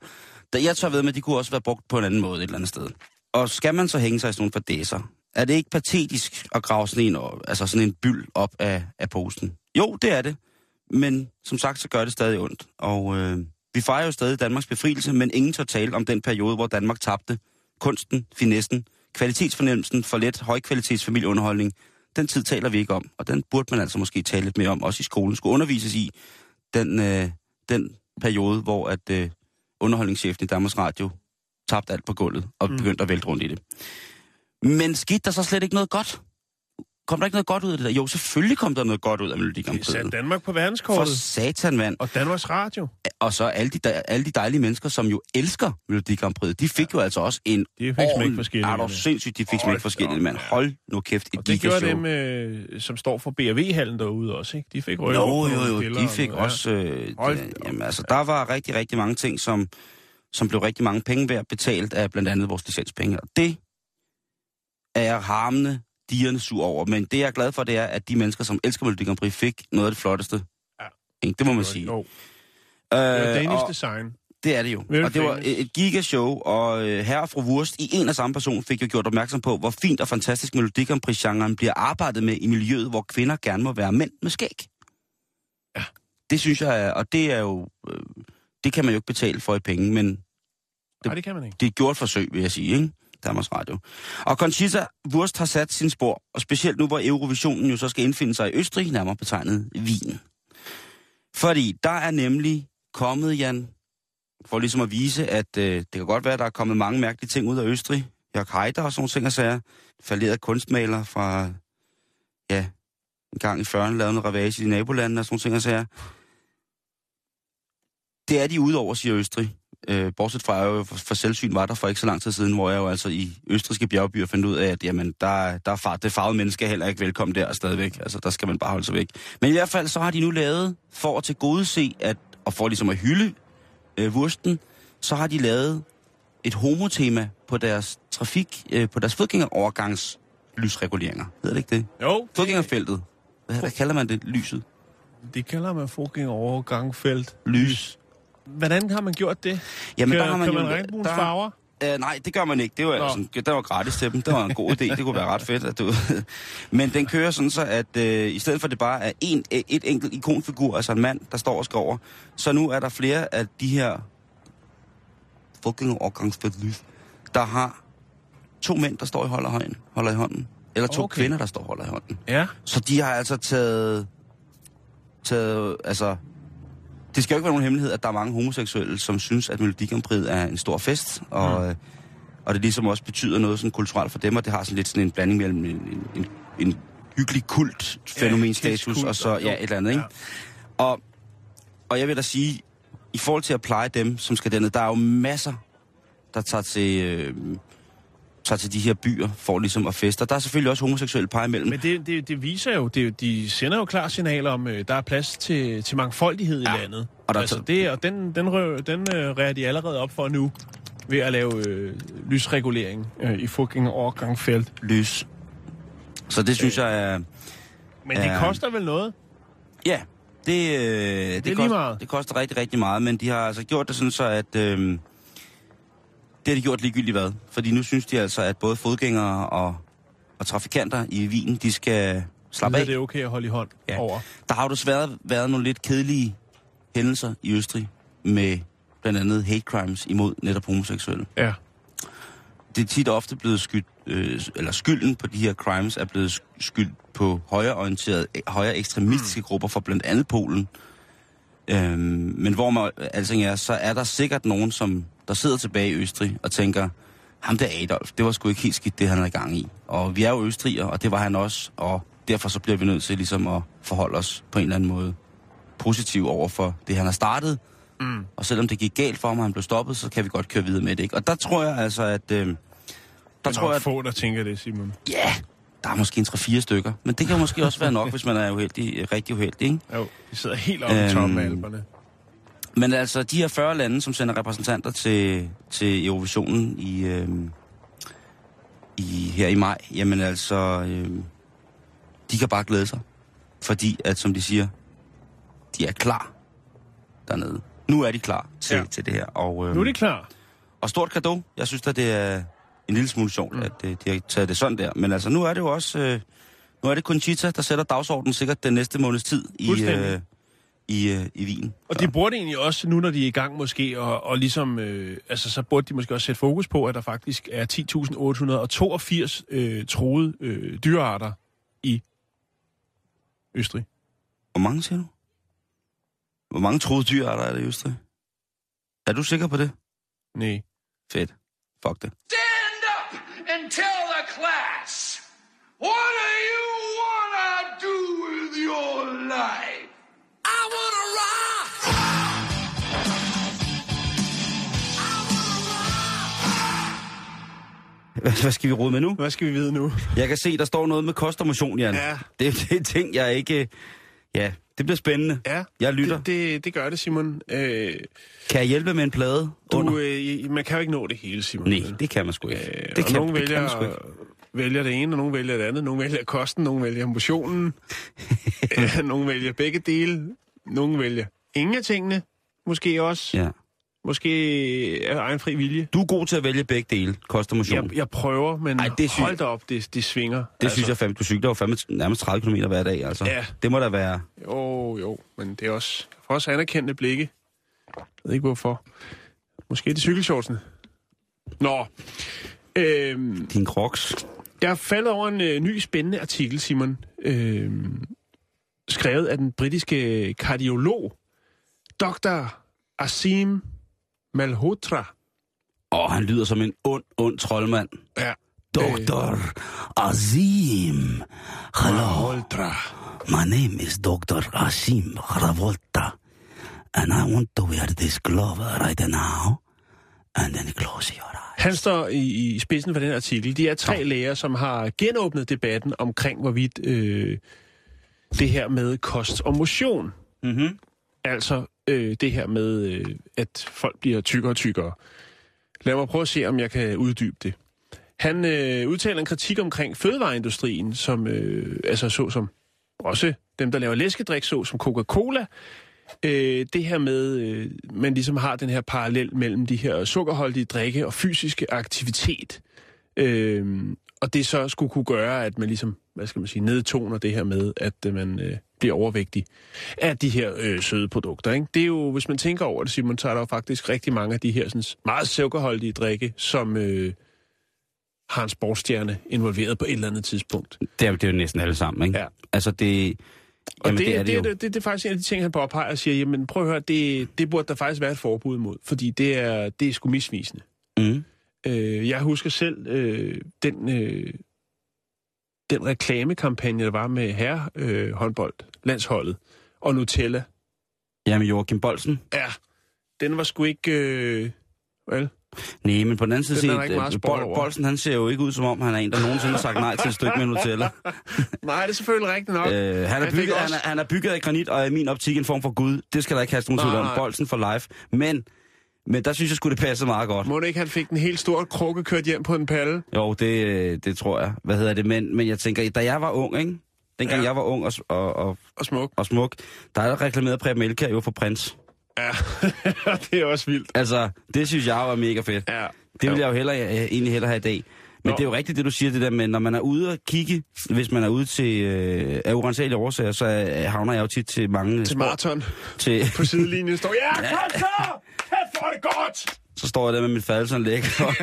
Der, jeg tør ved med, at de kunne også være brugt på en anden måde et eller andet sted. Og skal man så hænge sig i sådan nogle fadæser? Er det ikke patetisk at grave sådan en, altså sådan en byld op af, af posten? Jo, det er det. Men som sagt, så gør det stadig ondt. Og øh, vi fejrer jo stadig Danmarks befrielse, men ingen tør tale om den periode, hvor Danmark tabte kunsten, finessen, kvalitetsfornemmelsen for let højkvalitets familieunderholdning. Den tid taler vi ikke om, og den burde man altså måske tale lidt mere om, også i skolen. Skulle undervises i den, øh, den periode, hvor at øh, underholdningschefen i Danmarks Radio tabte alt på gulvet og Mm. begyndte at vælte rundt i det. Men skete der så slet ikke noget godt? Kom der ikke noget godt ud af det der? Jo, selvfølgelig kom der noget godt ud af Melodi Grand Det Prix. satte Danmark på For verdenskortet. satan, mand. Og Danmarks Radio. Og så alle de, alle de dejlige mennesker, som jo elsker Melodi Grand Prix, de fik jo altså også en De fik smæk for skillingen. Er du sindssygt, de fik smæk for da mand. ja. Hold nu kæft, et Og det gjorde dem, øh, som står for BRV-hallen derude også, ikke? De fik røget Jo, jo, jo, de fik ja. også... Øh, Hold ja, jamen, altså, der var rigtig, rigtig mange ting, som, som blev rigtig mange penge værd betalt af blandt andet vores licenspenge. Og det er jeg harmende, digerne sur over. Men det, jeg er glad for, det er, at de mennesker, som elsker Melodi Grand Prix, fik noget af det flotteste. Ja. Ikke? Det må man sige. Jo, Øh, det er Danish og- design. Det er det jo. Very og det var et gigashow, og øh, herre og fru Wurst i en og samme person fik jo gjort opmærksom på, hvor fint og fantastisk Melodi Grand Prix-genren bliver arbejdet med i miljøet, hvor kvinder gerne må være mænd med skæg. Ja. Det synes jeg er, og det er jo, øh, det kan man jo ikke betale for i penge, men Nej, det kan man ikke. det er et gjort forsøg, vil jeg sige, ikke? Danmarks Radio. Og Conchita Wurst har sat sin spor, og specielt nu, hvor Eurovisionen jo så skal indfinde sig i Østrig, nærmere betegnet Wien. Fordi der er nemlig kommet, Jan, for ligesom at vise, at øh, det kan godt være, at der er kommet mange mærkelige ting ud af Østrig. Jørg Heider og sådan nogle ting og sager. Falderet kunstmaler fra, ja, en gang i 40'erne lavede en ravage i nabolandene og sådan nogle ting og sager. Det er de udover, siger Østrig. Øh, bortset fra, jeg jo for, for selvsyn var der for ikke så lang tid siden, hvor jeg jo altså i østriske bjergbyer fandt ud af, at jamen, der, er- der er far, det farvede menneske er heller ikke velkommen der stadigvæk. Altså, der skal man bare holde sig væk. Men i hvert fald, så har de nu lavet, for at tilgodese, at, og for ligesom at hylde øh, Wursten, så har de lavet et homotema på deres trafik, øh, på deres fodgængerovergangs lysreguleringer. Hedder det ikke det? Jo, Fodgængerfeltet. Hvad, hvad kalder man det? Lyset? det kalder man fucking overgangfelt. Lys. Hvordan har man gjort det? Jamen, kan, der har man man regnbuens der- farver? Uh, nej, det gør man ikke. Det var, Nå. sådan, det var gratis til dem. Det var en god idé. Det kunne være ret fedt. At du... Men den kører sådan så, at uh, i stedet for det bare er en, et enkelt ikonfigur, altså en mand, der står og skriver, så nu er der flere af de her fucking overgangsfedt lys, der har to mænd, der står i holder, hånden, holder i hånden. Eller to Okay. kvinder, der står og holder i hånden. Ja. Så de har altså taget... taget altså, det skal jo ikke være nogen hemmelighed, at der er mange homoseksuelle, som synes, at Melodi er en stor fest, og, mm. og det ligesom også betyder noget sådan kulturelt for dem, og det har sådan lidt sådan en blanding mellem en, en, en, hyggelig kult fænomenstatus, kitschkult, og så ja, et eller andet, ikke? Og, og jeg vil da sige, i forhold til at pleje dem, som skal derned, der er jo masser der tager til, øh, tager til de her byer for ligesom at feste. Og der er selvfølgelig også homoseksuelle par imellem. Men det, det, det viser jo, det, de sender jo klar signaler om, øh, der er plads til, til mangfoldighed i landet. og der er altså, så- det, og den, den, rø, den øh, rærer de allerede op for nu, ved at lave øh, lysregulering øh, i fucking overgangfelt. Lys. Så det synes jeg er... Men det Ja. koster vel noget? Ja, det, øh, det, lige koster, meget. det koster rigtig, rigtig meget, men de har altså gjort det sådan så, at øh, det har de gjort ligegyldigt hvad. Fordi nu synes de altså, at både fodgængere og, og trafikanter i Wien, de skal slappe af. det er okay at holde i hånd Ja. over. Der har jo desværre været nogle lidt kedelige hændelser i Østrig med blandt andet hate crimes imod netop homoseksuelle. Ja. Det er tit ofte blevet skyld, øh, eller skylden på de her crimes er blevet sk- skyld på højreorienterede, højere ekstremistiske Hmm. grupper fra blandt andet Polen. Øhm, men hvor man alting er, så er der sikkert nogen, som der sidder tilbage i Østrig og tænker, ham der Adolf, det var sgu ikke helt skidt, det han er i gang i. Og vi er jo østrigere, og det var han også, og derfor så bliver vi nødt til ligesom at forholde os på en eller anden måde positiv over for det, han har startet. Mm. Og selvom det gik galt for ham, og han blev stoppet, så kan vi godt køre videre med det. Ikke? Og der tror jeg altså, at... Øh, der Der tror jeg, at, få, der tænker det, Simon. ja, der er måske en 3-4 stykker. Men det kan måske også være nok, hvis man er uheldig, rigtig uheldig, ikke? Jo, de sidder helt oppe øhm, i toppen af alberne. Men altså, de her 40 lande, som sender repræsentanter til, til Eurovisionen i, øh, i, her i maj, jamen altså, øh, de kan bare glæde sig. Fordi, at som de siger, de er klar dernede. Nu er de klar til, Ja. til det her. Og, øh, Nu er de klar. og stort kado. Jeg synes at det er en lille smule sjovt, mm. at øh, de har taget det sådan der. Men altså, nu er det jo også... Øh, nu er det Conchita, der sætter dagsordenen sikkert den næste måneds tid i, øh, i, øh, i Wien. Og de burde egentlig også, nu når de er i gang måske, og, og ligesom, øh, altså så burde de måske også sætte fokus på, at der faktisk er 10.882 øh, troede øh, dyrearter i Østrig. Hvor mange siger du? Hvor mange troede dyrearter er der i Østrig? Er du sikker på det? Nej. Fedt. Fuck det. Stand up and tell the class. What do you wanna do with your life? Hvad, skal vi råde med nu? Hvad skal vi vide nu? Jeg kan se, der står noget med kost og motion, Jan. Ja. Det, det er ting, jeg ikke... Ja, det bliver spændende. Ja, Jeg lytter. Det, det, det gør det, Simon. Øh, Kan jeg hjælpe med en plade under? du, øh, man kan jo ikke nå det hele, Simon. Nej, det kan man sgu ikke. Øh, det kan, nogen det kan man sgu vælger, ikke. vælger det ene, og nogen vælger det andet. Nogen vælger kosten, nogen vælger motionen. øh, nogen vælger begge dele. Nogen vælger ingen af tingene. Måske også. Ja. Måske af egen fri vilje. Du er god til at vælge begge dele, kost og motion. Jeg, jeg prøver, men Ej, det hold da op, det, det svinger. Altså, Det synes jeg fandme, du cykler jo fandme nærmest 30 km hver dag, altså. Ja. Det må da være... Jo, jo, men det er også, for også anerkendte blikke. Jeg ved ikke hvorfor. Måske er det cykelshortsene. Nå. Øhm, Din crocs. Jeg faldet over en øh, ny spændende artikel, Simon. Øh, skrevet af den britiske kardiolog, Dr. Asim Malhotra. Åh, han lyder som en ond, ond troldmand. Ja. Dr. Azim. Hello. Malhotra. My name is Dr. Azim Ravolta. And I want to wear this glove right now. And then close your eyes. Han står i, i spidsen for den artikel. De er tre læger, som har genåbnet debatten omkring, hvorvidt øh, det her med kost og motion Mm-hmm. Altså øh, det her med, øh, at folk bliver tykkere og tykkere. Lad mig prøve at se, om jeg kan uddybe det. Han øh, udtaler en kritik omkring fødevareindustrien, som øh, altså så som også dem, der laver læskedrik, så som Coca-Cola. Øh, det her med, øh, man ligesom har den her parallel mellem de her sukkerholdige drikke og fysiske aktivitet. Øh, og det så skulle kunne gøre, at man ligesom, hvad skal man sige, nedtoner det her med, at øh, man øh, bliver overvægtig af de her øh, søde produkter. Ikke? Det er jo, hvis man tænker over det, Simon, så er der jo faktisk rigtig mange af de her sådan, meget sukkerholdige drikke, som øh, har en sportsstjerne involveret på et eller andet tidspunkt. Det er, det er jo næsten alle sammen, ikke? Ja. Altså, det... Og Jamen, det, det er det det, det, det, det er faktisk en af de ting, han påpeger og siger, jamen prøv at høre, det, det burde der faktisk være et forbud mod, fordi det er, det er sgu misvisende. Mm. Øh, jeg husker selv øh, den, øh, den reklamekampagne, der var med herre øh, håndbold, landsholdet og Nutella. Jamen, Joachim Bolsen. Ja, den var sgu ikke... Øh, vel? Nej, men på den anden side er set, øh, Bol-. Bolsen han ser jo ikke ud som om, han er en, der nogensinde har sagt nej til et stykke med Nutella. Nej, det er selvfølgelig rigtigt nok. Øh, han, er Han fik bygget, han, også- er, han er bygget af granit, og er i min optik en form for gud. Det skal der ikke have nogen tvivl om. Bolsen for life. Men, men der synes jeg skulle det passe meget godt. Må ikke, han fik en helt stor krukke kørt hjem på en palle? Jo, det, øh, det tror jeg. Hvad hedder det? Men, men jeg tænker, da jeg var ung, ikke? Dengang Ja. jeg var ung og, og, og, Og smuk. og smuk, der er der reklameret Preben Elkjær jo for prins. Ja, det er også vildt. Altså, det synes jeg var mega fedt. Ja. Det vil jeg jo hellere, øh, egentlig hellere have i dag. Men Nå. det er jo rigtigt, det du siger, det der med, når man er ude og kigge, hvis man er ude til, øh, af urensagelige årsager, så øh, havner jeg jo tit til mange... Til maraton. Til, På sidelinjen står, ja, kom så! Hvor er det godt! så står jeg der med mit fadelsanlæg og,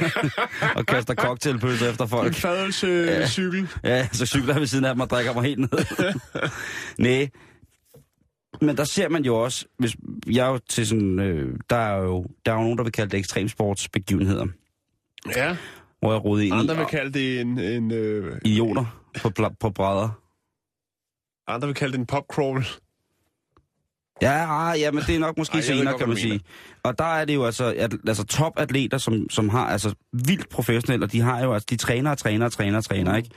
og kaster cocktailpølser efter En folk. fadelscykel. Ja, så cykler jeg ved siden af dem og drikker mig helt ned. Nej. Men der ser man jo også, hvis jeg er jo til sådan, øh, der er jo, der er jo nogen, der vil kalde det ekstremsportsbegivenheder, Ja, hvor jeg rodede ind andre vil kalde det en... en øh, idioter på, på brædder. andre vil kalde det en popcrawl. Ja, ah, ja, men det er nok måske Ej, senere, godt, kan man sige. Og der er det jo altså, at, altså topatleter, som, som har altså vildt professionelle, og de har jo altså, de træner og træner og træner og træner, ikke?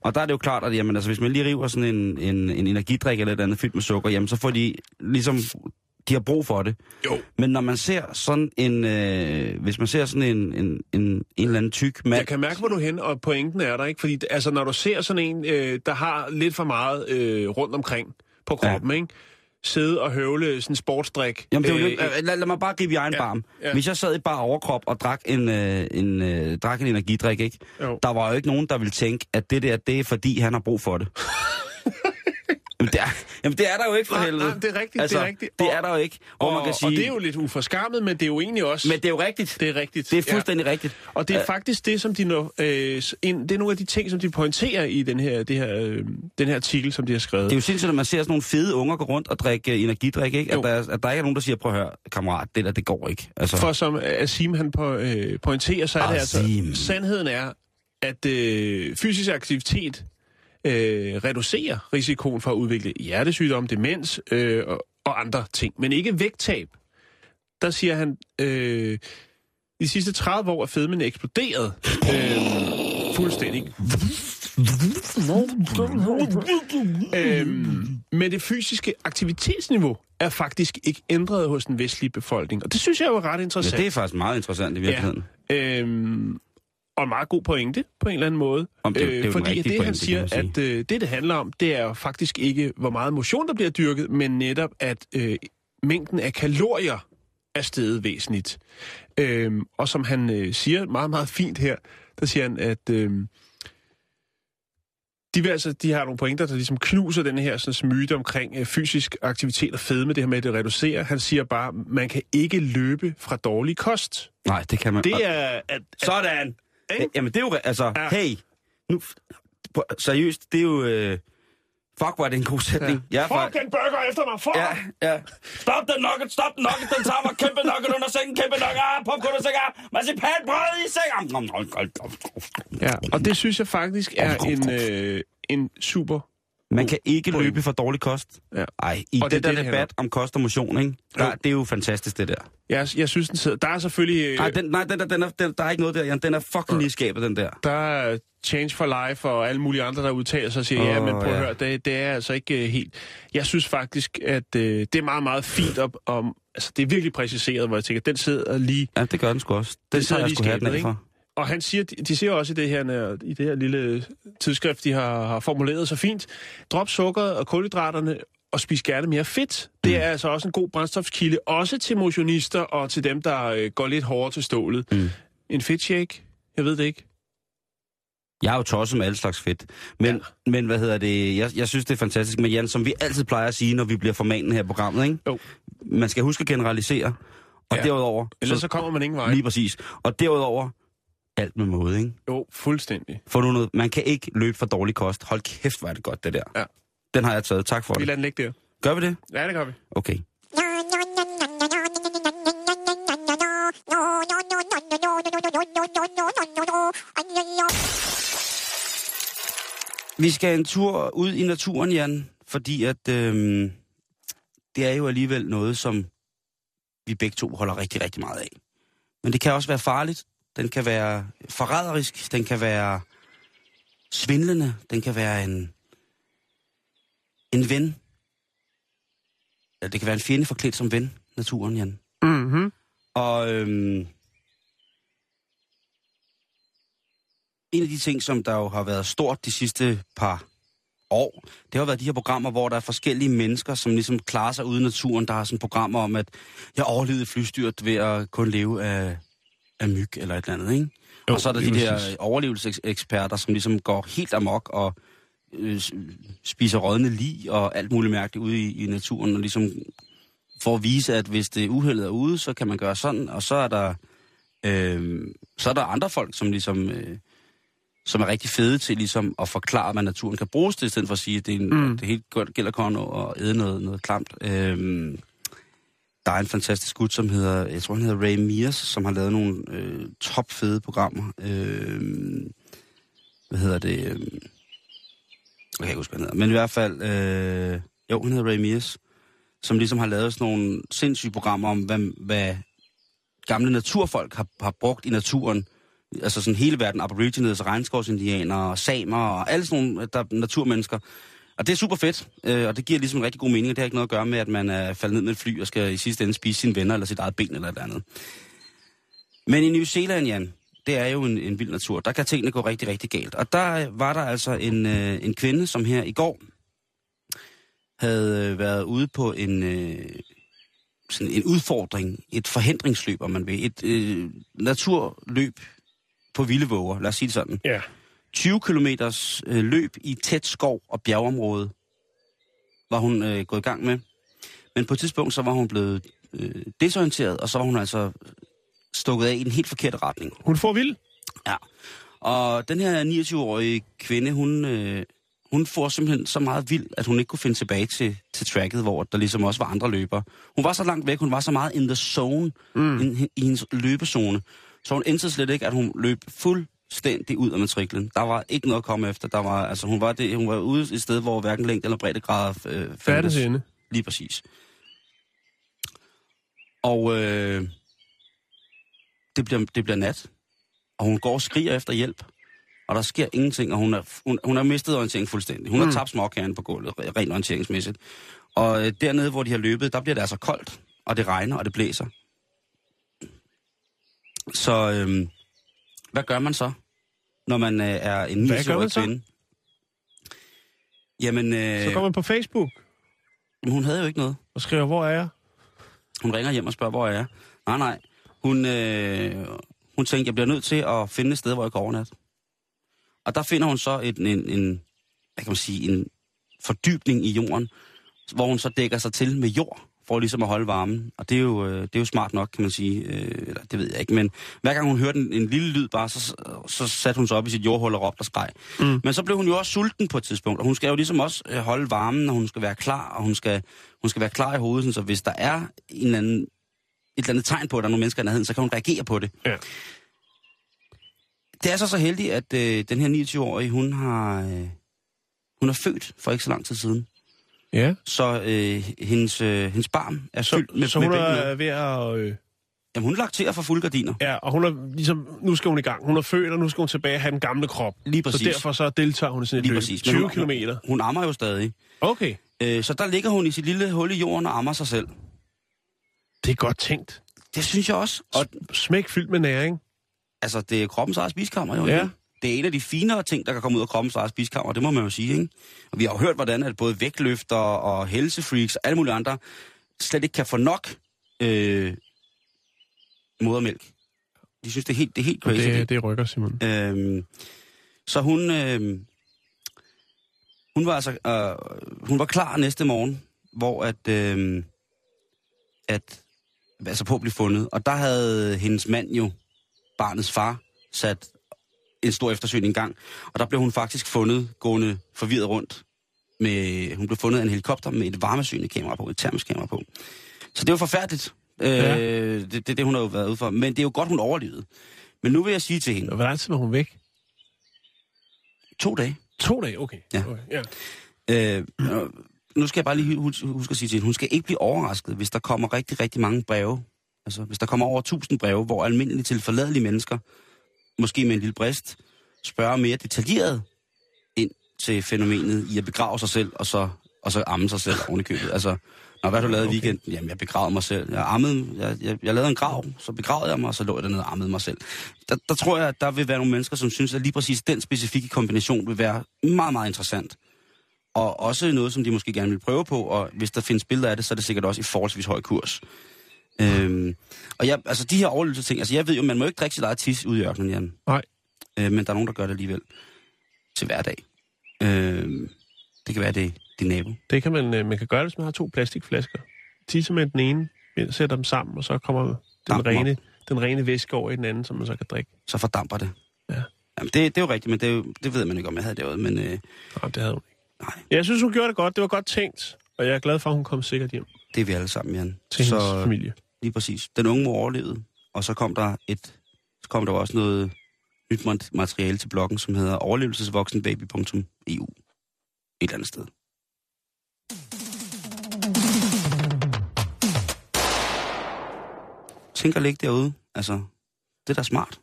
Og der er det jo klart, at jamen, altså, hvis man lige river sådan en, en, en energidrik eller et andet fyldt med sukker, jamen så får de ligesom, de har brug for det. Jo. Men når man ser sådan en, øh, hvis man ser sådan en, en, en, en eller anden tyk mand, Jeg kan mærke, hvor du er hen, og pointen er der, ikke? Fordi altså, når du ser sådan en, øh, der har lidt for meget øh, rundt omkring på kroppen, ja. ikke? Sidde og høvle sådan en sportsdrik. Jamen, det er jo lidt, øh, lad, lad mig bare gribe i egen Ja, barm. ja. Hvis jeg sad i bare overkrop og drak en, øh, en, øh, drak en energidrik, ikke? Jo. der var jo ikke nogen, der ville tænke, at det der, det er fordi, han har brug for det. jamen, det er, jamen, det er der jo ikke for Nej, helvede. nej, det er rigtigt, altså, det er rigtigt. Det Og- er der jo ikke. Hvor og, man kan sige, og det er jo lidt uforskammet, men det er jo egentlig også... Men det er jo rigtigt. det er rigtigt. Det er fuldstændig ja. rigtigt. Og det er Øh, faktisk det, som de når, øh, det er nogle af de ting, som de pointerer i den her, det her, øh, den her artikel, som de har skrevet. Det er jo sindssygt, at man ser sådan nogle fede unger gå rundt og drikke øh, energidrik, ikke? Jo. At der, at der ikke er nogen, der siger, prøv at høre, kammerat, det der, det går ikke. Altså, For som Asim han på, øh, pointerer, så er det Asim. altså, sandheden er, at øh, fysisk aktivitet øh, reducerer risikoen for at udvikle hjertesygdom, demens øh, og, og andre ting, men ikke vægttab. Der siger han, øh, de sidste 30 år er fedmen eksploderet øh, fuldstændig. øhm, men det fysiske aktivitetsniveau er faktisk ikke ændret hos den vestlige befolkning. Og det synes jeg jo er ret ja, interessant. det er faktisk meget interessant i virkeligheden. Øhm, og en meget god pointe, på en eller anden måde. Om det jo- det er fordi det, han pointe, siger, kan man at øh, det, det handler om, det er jo faktisk ikke, hvor meget motion, der bliver dyrket, men netop, at øh, mængden af kalorier er steget væsentligt. Øhm, og som han øh, siger meget, meget fint her, der siger han, at... Øh, de, vil altså, de har nogle pointer, der ligesom knuser den her sådan, myte omkring øh, fysisk aktivitet og fedme, det her med, at det reducerer. Han siger bare, man kan ikke løbe fra dårlig kost. Nej, det kan man. Det er... At, at, Sådan! Ikke? Jamen, det er jo... Altså, Ja. hey, nu... på- Seriøst, det er jo... Øh, fuck, er det en god sætning. Ja. Jeg Fuck den burger efter mig, fuck! Ja, ja. Stop den nugget, stop den nugget, den tager mig kæmpe nugget under sengen, kæmpe nugget, ah, popcorn og sikker, marcipanbrød i sengen. ja. Og det synes jeg faktisk er en, øh, en super... Man kan ikke Point. løbe for dårlig kost. Ja. Ej, i Og det, det er der det, debat om kost og motion, ikke? Der, Jo. det er jo fantastisk, det der. Jeg, jeg synes, den sidder... Der er selvfølgelig... Øh, Nej, den, nej den, der, den er, den, der er ikke noget der, Jan. Den er fucking lige i skabet, den der. Der er Change for Life og alle mulige andre, der udtaler sig og siger, oh, ja, men prøv at ja. høre, det, det er altså ikke uh, helt... Jeg synes faktisk, at uh, det er meget, meget fint op om... Altså, det er virkelig præciseret, hvor jeg tænker, den sidder lige... Ja, det gør den sgu også. Den sidder tager jeg lige skabet, ikke? for. Og han siger, de, siger også i det her, i det her lille tidsskrift, de har, har formuleret så fint, drop sukkeret og kulhydraterne og spis gerne mere fedt. Det er altså også en god brændstofskilde, også til motionister og til dem, der øh, går lidt hårdere til stålet. Mm. En fedtshake? Jeg ved det ikke. Jeg er jo tosset med alle slags fedt. Men, ja. men hvad hedder det? Jeg, jeg synes, det er fantastisk. Men Jan, som vi altid plejer at sige, når vi bliver formanen her i programmet, ikke? Jo. Man skal huske at generalisere. Og Ja. derudover... Ellers så kommer man ingen vej. Lige præcis. Og derudover, alt med måde, ikke? Jo, fuldstændig. For nu noget, man kan ikke løbe for dårlig kost. Hold kæft, er det godt, det der. Ja. Den har jeg taget. Tak for Vi det. lader den ligge der. Gør vi det? Ja, det gør vi. Okay. Vi skal en tur ud i naturen, Jan, fordi at øhm, det er jo alligevel noget, som vi begge to holder rigtig, rigtig meget af. Men det kan også være farligt. Den kan være forræderisk. Den kan være svindlende. Den kan være en, en ven. Ja, det kan være en fjende forklædt som ven, naturen, Jan. Mm-hmm. Og øhm, en af de ting, som der jo har været stort de sidste par år, det har været de her programmer, hvor der er forskellige mennesker, som ligesom klarer sig ude i naturen. Der er sådan programmer om, at jeg overlevede flystyrt ved at kun leve af, af myg eller et eller andet, ikke? Jo, og så er der de der præcis. overlevelseseksperter, som ligesom går helt amok og øh, spiser rådne lig og alt muligt mærkeligt ude i, i naturen, og ligesom for at vise, at hvis det uheldet er ude, så kan man gøre sådan, og så er der, øh, så er der andre folk, som ligesom... Øh, som er rigtig fede til ligesom at forklare, hvad naturen kan bruges til, i stedet for at sige, at det, er en, mm. det helt gælder kun at æde noget, noget klamt. Øhm, der er en fantastisk gut, som hedder, jeg tror han hedder Ray Mears, som har lavet nogle øh, topfede programmer. Øh, hvad hedder det? øhm, Jeg kan ikke huske, hvad han hedder. Men i hvert fald, øh, jo, han hedder Ray Mears, som ligesom har lavet sådan nogle sindssyge programmer om, hvad, hvad gamle naturfolk har, har brugt i naturen. Altså sådan hele verden, aborigines, regnskovsindianere, samer og alle sådan nogle der, naturmennesker. Og det er super fedt, øh, og det giver ligesom en rigtig god mening, og det har ikke noget at gøre med, at man er faldet ned med et fly og skal i sidste ende spise sine venner eller sit eget ben eller et andet. Men i New Zealand, Jan, det er jo en, en vild natur. Der kan tingene gå rigtig, rigtig galt. Og der øh, var der altså en, øh, en kvinde, som her i går havde øh, været ude på en, øh, sådan en udfordring, et forhindringsløb, om man vil. Et øh, naturløb på vilde våger, lad os sige det sådan. Ja. 20 kilometers øh, løb i tæt skov og bjergeområde var hun øh, gået i gang med. Men på et tidspunkt, så var hun blevet øh, desorienteret, og så var hun altså stukket af i den helt forkerte retning. Hun får vild. Ja. Og den her 29-årige kvinde, hun, øh, hun får simpelthen så meget vild, at hun ikke kunne finde tilbage til, til tracket, hvor der ligesom også var andre løbere. Hun var så langt væk, hun var så meget in the zone, mm. i, i hendes løbezone. Så hun endte slet ikke, at hun løb fuldstændig ud af matriklen. Der var ikke noget at komme efter. Der var, altså, hun, var det, hun var ude et sted, hvor hverken længde eller breddegrader øh, fandtes. til ende. Lige præcis. Og øh, det, bliver, det bliver nat, og hun går og skriger efter hjælp, og der sker ingenting, og hun er, hun, hun har mistet orientering fuldstændig. Hun mm. har tabt småkæren på gulvet, re- rent orienteringsmæssigt. Og øh, dernede, hvor de har løbet, der bliver det altså koldt, og det regner, og det blæser. Så øh, hvad gør man så, når man øh, er en Hvad gør man 29-årig så? kvinde? Jamen, øh, Så går man på Facebook hun havde jo ikke noget. og skriver, hvor er jeg? Hun ringer hjem og spørger, hvor er jeg? Nej, nej. Hun, øh, hun tænkte, jeg bliver nødt til at finde et sted, hvor jeg kan overnatte. Og der finder hun så en, en, en, hvad kan man sige, en fordybning i jorden, hvor hun så dækker sig til med jord, for ligesom at holde varmen. Og det er jo, øh, det er jo smart nok, kan man sige. Øh, eller det ved jeg ikke, men hver gang hun hørte en, en lille lyd bare, så, så satte hun sig op i sit jordhul og råbte og skreg. Mm. Men så blev hun jo også sulten på et tidspunkt, og hun skal jo ligesom også øh, holde varmen, og hun skal være klar, og hun skal, hun skal være klar i hovedet, så hvis der er en eller anden, et eller andet tegn på, at der er nogle mennesker i nærheden, så kan hun reagere på det. Ja. Det er så så heldigt, at øh, den her 29-årige, hun har, øh, hun er født for ikke så lang tid siden. Ja. Så øh, hendes, øh, hendes barn er Så, fyldt med, så med hun baby er ved at... Øh, Jamen, hun lakterer for fulde gardiner. ja, og hun er ligesom... Nu skal hun i gang. Hun er født, og nu skal hun tilbage og have den gamle krop. Lige præcis. Så derfor så deltager hun i sådan et Lige løb. præcis. Men 20 hun- kilometer. Hun ammer jo stadig. Okay. Øh, så der ligger hun i sit lille hul i jorden og ammer sig selv. Det er godt tænkt. Det synes jeg også. Og Smæk fyldt med næring. altså, det er kroppens eget spiskammer, jo. Ja. ikke? Det er en af de finere ting, der kan komme ud af kroppens eget spiskammer, det må man jo sige, ikke? Og vi har jo hørt, hvordan at både vægtløfter og helsefreaks og alle mulige andre slet ikke kan få nok øh, modermælk. De synes, det er helt, det er helt crazy. det, det rykker, Simon. Øhm, så hun, øh, hun var altså, øh, hun var klar næste morgen, hvor at, øh, at, altså på at blive fundet. Og der havde hendes mand jo, barnets far, sat en stor eftersøgning gang. Og der blev hun faktisk fundet gående forvirret rundt. Med, hun blev fundet af en helikopter med et varmesøgende kamera på, et termisk kamera på. Så det var forfærdeligt. Ja. Øh, det, det, det, hun har jo været ude for. Men det er jo godt, hun overlevede. Men nu vil jeg sige til hende, Hvor lang tid var hun væk? to dage. To dage, okay. Ja. okay. ja. Øh, nu skal jeg bare lige huske, at sige til hende, hun skal ikke blive overrasket, hvis der kommer rigtig, rigtig mange breve Altså, hvis der kommer over 1000 breve, hvor almindelige tilforladelige mennesker, måske med en lille brist, spørger mere detaljeret ind til fænomenet i at begrave sig selv, og så, og så amme sig selv oven i købet. Altså, Nå, hvad har du lavet i weekenden? Jamen, jeg begravede mig selv. Jeg, ammede, jeg, jeg, jeg lavede en grav, så begravede jeg mig, og så lå jeg dernede og ammede mig selv. Der, der tror jeg, at der vil være nogle mennesker, som synes, at lige præcis den specifikke kombination vil være meget, meget interessant. Og også noget, som de måske gerne vil prøve på, og hvis der findes billeder af det, så er det sikkert også i forholdsvis høj kurs. Øhm, og jeg, altså de her overlevelsesting, altså jeg ved jo, man må ikke drikke sit eget tis ude i ørkenen, Jan. Nej. Øh, men der er nogen, der gør det alligevel til hverdag. Øh, det kan være, det din nabo. Det kan man, øh, man kan gøre, hvis man har to plastikflasker. Tisser med den ene, sætter dem sammen, og så kommer den Dampen rene, den rene væske over i den anden, som man så kan drikke. Så fordamper det. Ja. Jamen, det, det er jo rigtigt, men det, er jo, det ved man ikke, om jeg havde derude. Men øh, Nej, det havde hun ikke. nej, Jeg synes, hun gjorde det godt. Det var godt tænkt. Og jeg er glad for, at hun kom sikkert hjem det er vi alle sammen, Jan. til så... hendes familie. Lige præcis. Den unge mor overlevede, og så kom der et, så kom der også noget nyt mat- materiale til bloggen, som hedder overlevelsesvoksenbaby.eu. Et eller andet sted. Tænk at ligge derude. Altså, det er da smart.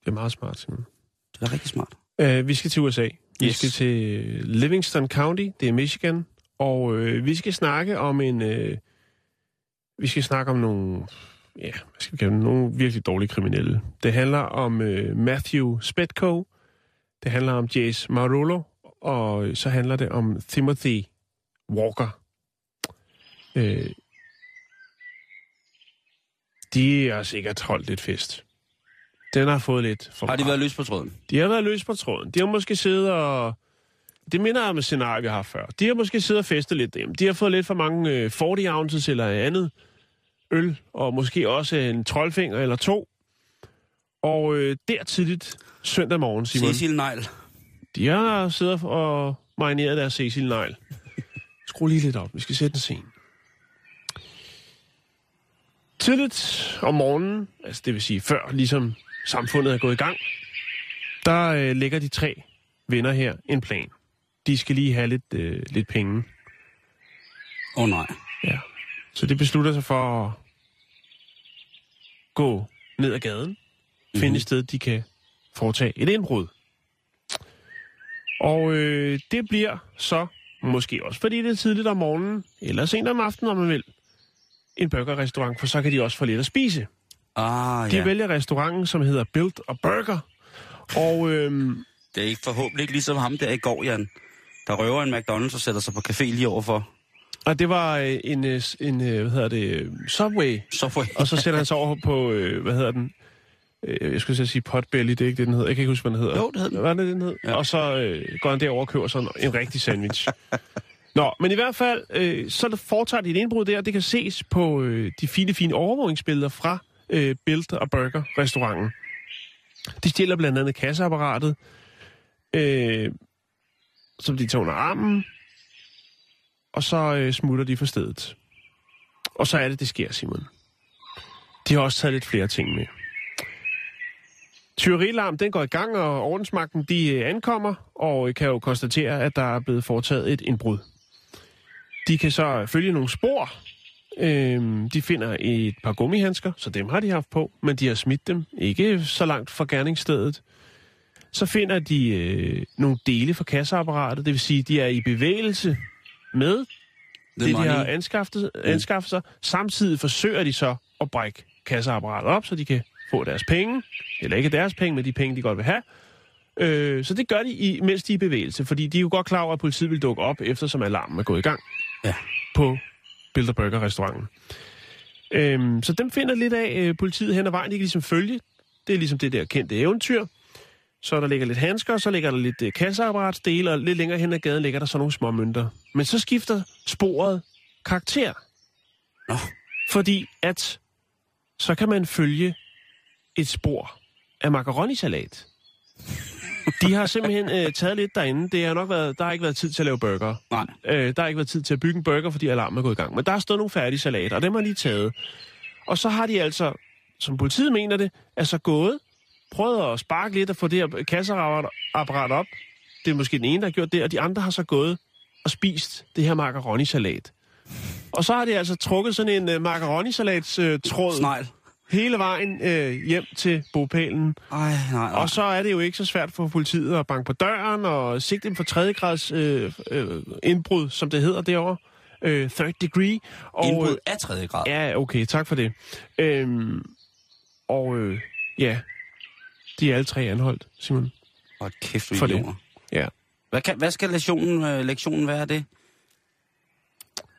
Det er meget smart, Simon. Det er da rigtig smart. Uh, vi skal til USA. Vi Yes. skal til Livingston County, det er Michigan. Og uh, vi skal snakke om en... Uh, vi skal snakke om nogle... Ja, hvad skal vi kalde dem? Nogle virkelig dårlige kriminelle. Det handler om uh, Matthew Spetko. Det handler om Jace Marullo. Og så handler det om Timothy Walker. Uh, de har sikkert holdt lidt fest. Den har fået lidt for Har de været løs på tråden? De har været løs på tråden. De har måske siddet og... Det minder om et scenarie, vi har før. De har måske siddet og festet lidt dem. De har fået lidt for mange øh, 40 ounces eller andet øl, og måske også en troldfinger eller to. Og øh, der tidligt søndag morgen, Simon, Cecil Nejl. de har siddet og marineret deres Cecil Negl. Skru lige lidt op, vi skal sætte en scene. Tidligt om morgenen, altså det vil sige før ligesom samfundet er gået i gang, der øh, lægger de tre venner her en plan. De skal lige have lidt, øh, lidt penge. Åh oh, nej. Ja. Så de beslutter sig for at gå ned ad gaden, finde Mhm. et sted, de kan foretage et indbrud. Og øh, det bliver så, måske også fordi det er tidligt om morgenen, eller sent om aftenen, om man vil, en burgerrestaurant, for så kan de også få lidt at spise. Ah, De ja. vælger restauranten, som hedder Build a Burger. Og øhm, Det er ikke forhåbentlig ikke ligesom ham der i går, Jan. Der røver en McDonald's og sætter sig på café lige overfor. Og det var øh, en, øh, en øh, hvad hedder det, Subway får Og så sætter han sig over på, hvad hedder den? Jeg skulle sige potbelly, det er ikke det, den hedder. Jeg kan ikke huske, hvad den hedder. Jo, det hed den. Hvad er det, den hed? Ja. Og så øh, går han derover og køber sådan en rigtig sandwich. Nå, men i hvert fald, øh, så foretager de et indbrud der. Det kan ses på øh, de fine, fine overvågningsbilleder fra øh, Build og Burger restauranten. De stjæler blandt andet kasseapparatet, øh, som de tager under armen, og så øh, smutter de fra stedet. Og så er det, det sker, Simon. De har også taget lidt flere ting med. Tyverilarm, den går i gang, og ordensmagten de øh, ankommer, og øh, kan jo konstatere, at der er blevet foretaget et indbrud. De kan så øh, følge nogle spor. Øhm, de finder et par gummihandsker, så dem har de haft på, men de har smidt dem ikke så langt fra gerningsstedet. Så finder de øh, nogle dele fra kasseapparatet, det vil sige, de er i bevægelse med The det, de money. har anskaffet, anskaffet sig. Samtidig forsøger de så at brække kasseapparatet op, så de kan få deres penge. Eller ikke deres penge, men de penge, de godt vil have. Øh, så det gør de, i, mens de er i bevægelse, fordi de er jo godt klar over, at politiet vil dukke op, eftersom alarmen er gået i gang Ja. på Bilder Burger restauranten. Øhm, så dem finder lidt af øh, politiet hen ad vejen. De kan ligesom følge. Det er ligesom det der kendte eventyr. Så der ligger lidt handsker, så ligger der lidt øh, kasseapparatsdele, og lidt længere hen ad gaden ligger der så nogle små mønter. Men så skifter sporet karakter. Nå. Fordi at så kan man følge et spor af macaronisalat. De har simpelthen øh, taget lidt derinde. Det har nok været, der har ikke været tid til at lave burger. Nej. Øh, der har ikke været tid til at bygge en burger, fordi alarmen er gået i gang. Men der er stået nogle færdige salater, og dem har de taget. Og så har de altså, som politiet mener det, altså gået, prøvet at sparke lidt og få det her kasseapparat op. Det er måske den ene, der har gjort det, og de andre har så gået og spist det her macaroni-salat. Og så har de altså trukket sådan en uh, macaroni-salats-tråd Snegl. hele vejen uh, hjem til bopælen. Ej, nej, nej. Og så er det jo ikke så svært for politiet at banke på døren og sigte dem for tredje grads øh, øh, indbrud, som det hedder derovre. Øh, third degree. Og, Indbrud øh, af tredje grad. Ja, okay, tak for det. Øhm, og øh, ja, de er alle tre anholdt, Simon. Og kæft, For det. Ja. Hvad, kan, hvad skal lektionen, øh, lektionen være af det?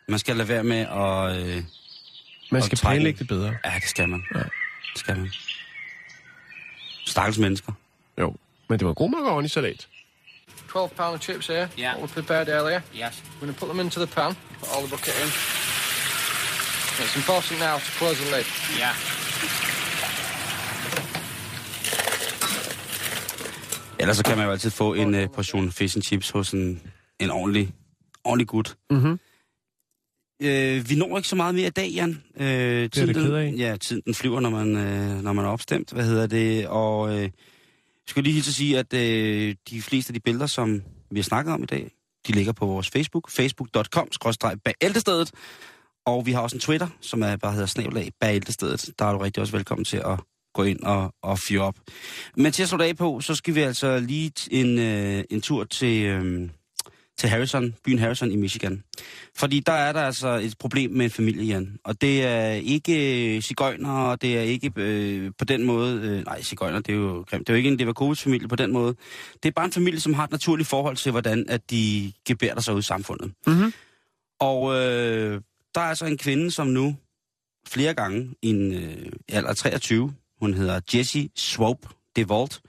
Man skal lade være med at... Øh, Man skal planlægge det bedre. ja, det skal man. Ja. Det skal man. Stakkels mennesker. Jo, men det var god macaroni-salat. 12 pound chips here. Yeah. What we prepared earlier. Yes. We're going to put them into the pan. Put all the bucket in. It's important now to close the lid. Yeah. Ellers så kan man jo altid få en øh, portion fish and chips hos en, en ordentlig, ordentlig gut. Mhm. Øh, vi når ikke så meget mere i dag, Jan. Øh, det jeg da ked af. Ja, tiden den flyver, når man, øh, når man er opstemt. Hvad hedder det? Og øh, jeg skulle lige hilse at sige, at øh, de fleste af de billeder, som vi har snakket om i dag, de ligger på vores Facebook. Facebook.com-bæltestedet. Og vi har også en Twitter, som er bare hedder snabelag bæltestedet. Der er du rigtig også velkommen til at gå ind og, og fyre op. Men til at slutte af på, så skal vi altså lige en, øh, en tur til, øh, til Harrison, byen Harrison i Michigan. Fordi der er der altså et problem med en familie, Jan. Og det er ikke cigøjner, og det er ikke øh, på den måde... Øh, nej, cigøjner, det er jo grimt. Det er jo ikke en Leverkovic-familie på den måde. Det er bare en familie, som har et naturligt forhold til, hvordan at de gebærder sig ud i samfundet. Mhm. Og øh, der er altså en kvinde, som nu flere gange i en øh, alder af 23, hun hedder Jessie Swope DeVault,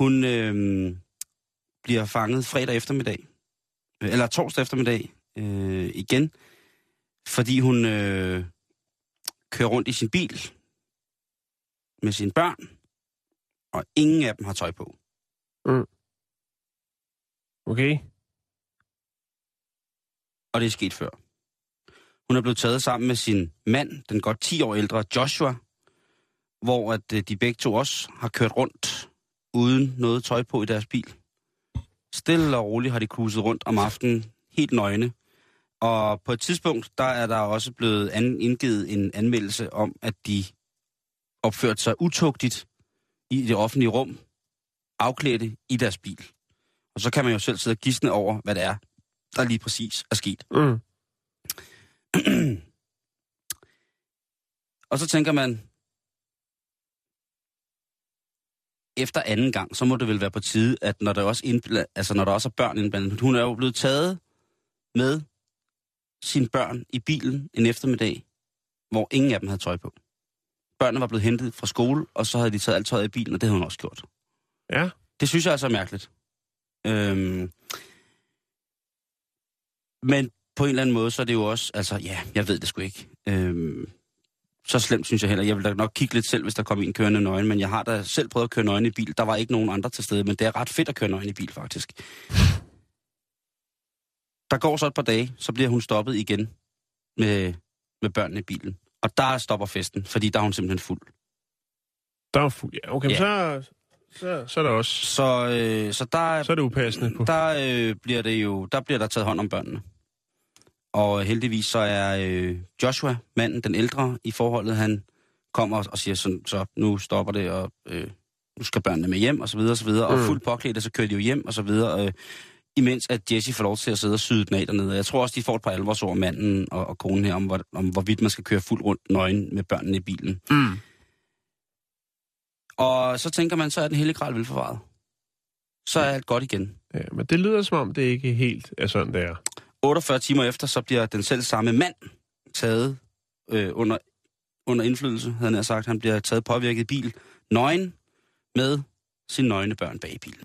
hun øh, bliver fanget fredag eftermiddag, øh, eller torsdag eftermiddag øh, igen, fordi hun øh, kører rundt i sin bil med sine børn, og ingen af dem har tøj på. Okay. og det er sket før. Hun er blevet taget sammen med sin mand, den godt 10 år ældre Joshua, hvor at øh, de begge to også har kørt rundt uden noget tøj på i deres bil. Stille og roligt har de cruiset rundt om aftenen, helt nøgne. Og på et tidspunkt, der er der også blevet an, indgivet en anmeldelse om, at de opførte sig utugtigt i det offentlige rum, afklædte i deres bil. Og så kan man jo selv sidde og gisne over, hvad det er, der lige præcis er sket. Mm. Og så tænker man, efter anden gang, så må det vel være på tide, at når der også, indbla- altså når der også er børn indblandet, hun er jo blevet taget med sine børn i bilen en eftermiddag, hvor ingen af dem havde tøj på. Børnene var blevet hentet fra skole, og så havde de taget alt tøjet i bilen, og det havde hun også gjort. Ja. Det synes jeg altså er mærkeligt. Øhm, men på en eller anden måde, så er det jo også, altså ja, jeg ved det sgu ikke. Øhm, så slemt synes jeg heller. Jeg vil da nok kigge lidt selv, hvis der kom en kørende nøgen, men jeg har da selv prøvet at køre nøgen i bil. Der var ikke nogen andre til stede, men det er ret fedt at køre nøgen i bil, faktisk. Der går så et par dage, så bliver hun stoppet igen med, med børnene i bilen. Og der stopper festen, fordi der er hun simpelthen fuld. Der er fuld. Ja, okay, Ja. så, så, så er der også... Så, øh, så der, Så er det upassende på. der øh, bliver det jo, der bliver der taget hånd om børnene. Og heldigvis så er øh, Joshua, manden, den ældre i forholdet, han kommer og siger sådan, så nu stopper det, og øh, nu skal børnene med hjem, og så videre, og så videre. Og Mm. fuldt påklædt, så kører de jo hjem, og så videre. Øh, imens at Jesse får lov til at sidde og syde den af dernede. Jeg tror også, de får et par alvorsord, manden og, og konen her, om, hvor, om hvorvidt man skal køre fuldt rundt nøgen med børnene i bilen. Mm. Og så tænker man, så er den hele gral velforvaret. Så er alt godt igen. Ja, men det lyder som om, det ikke helt er sådan, det er. 48 timer efter, så bliver den selv samme mand taget øh, under, under indflydelse, havde han sagt. Han bliver taget påvirket i bil, nøgen, med sine nøgne børn bag i bilen.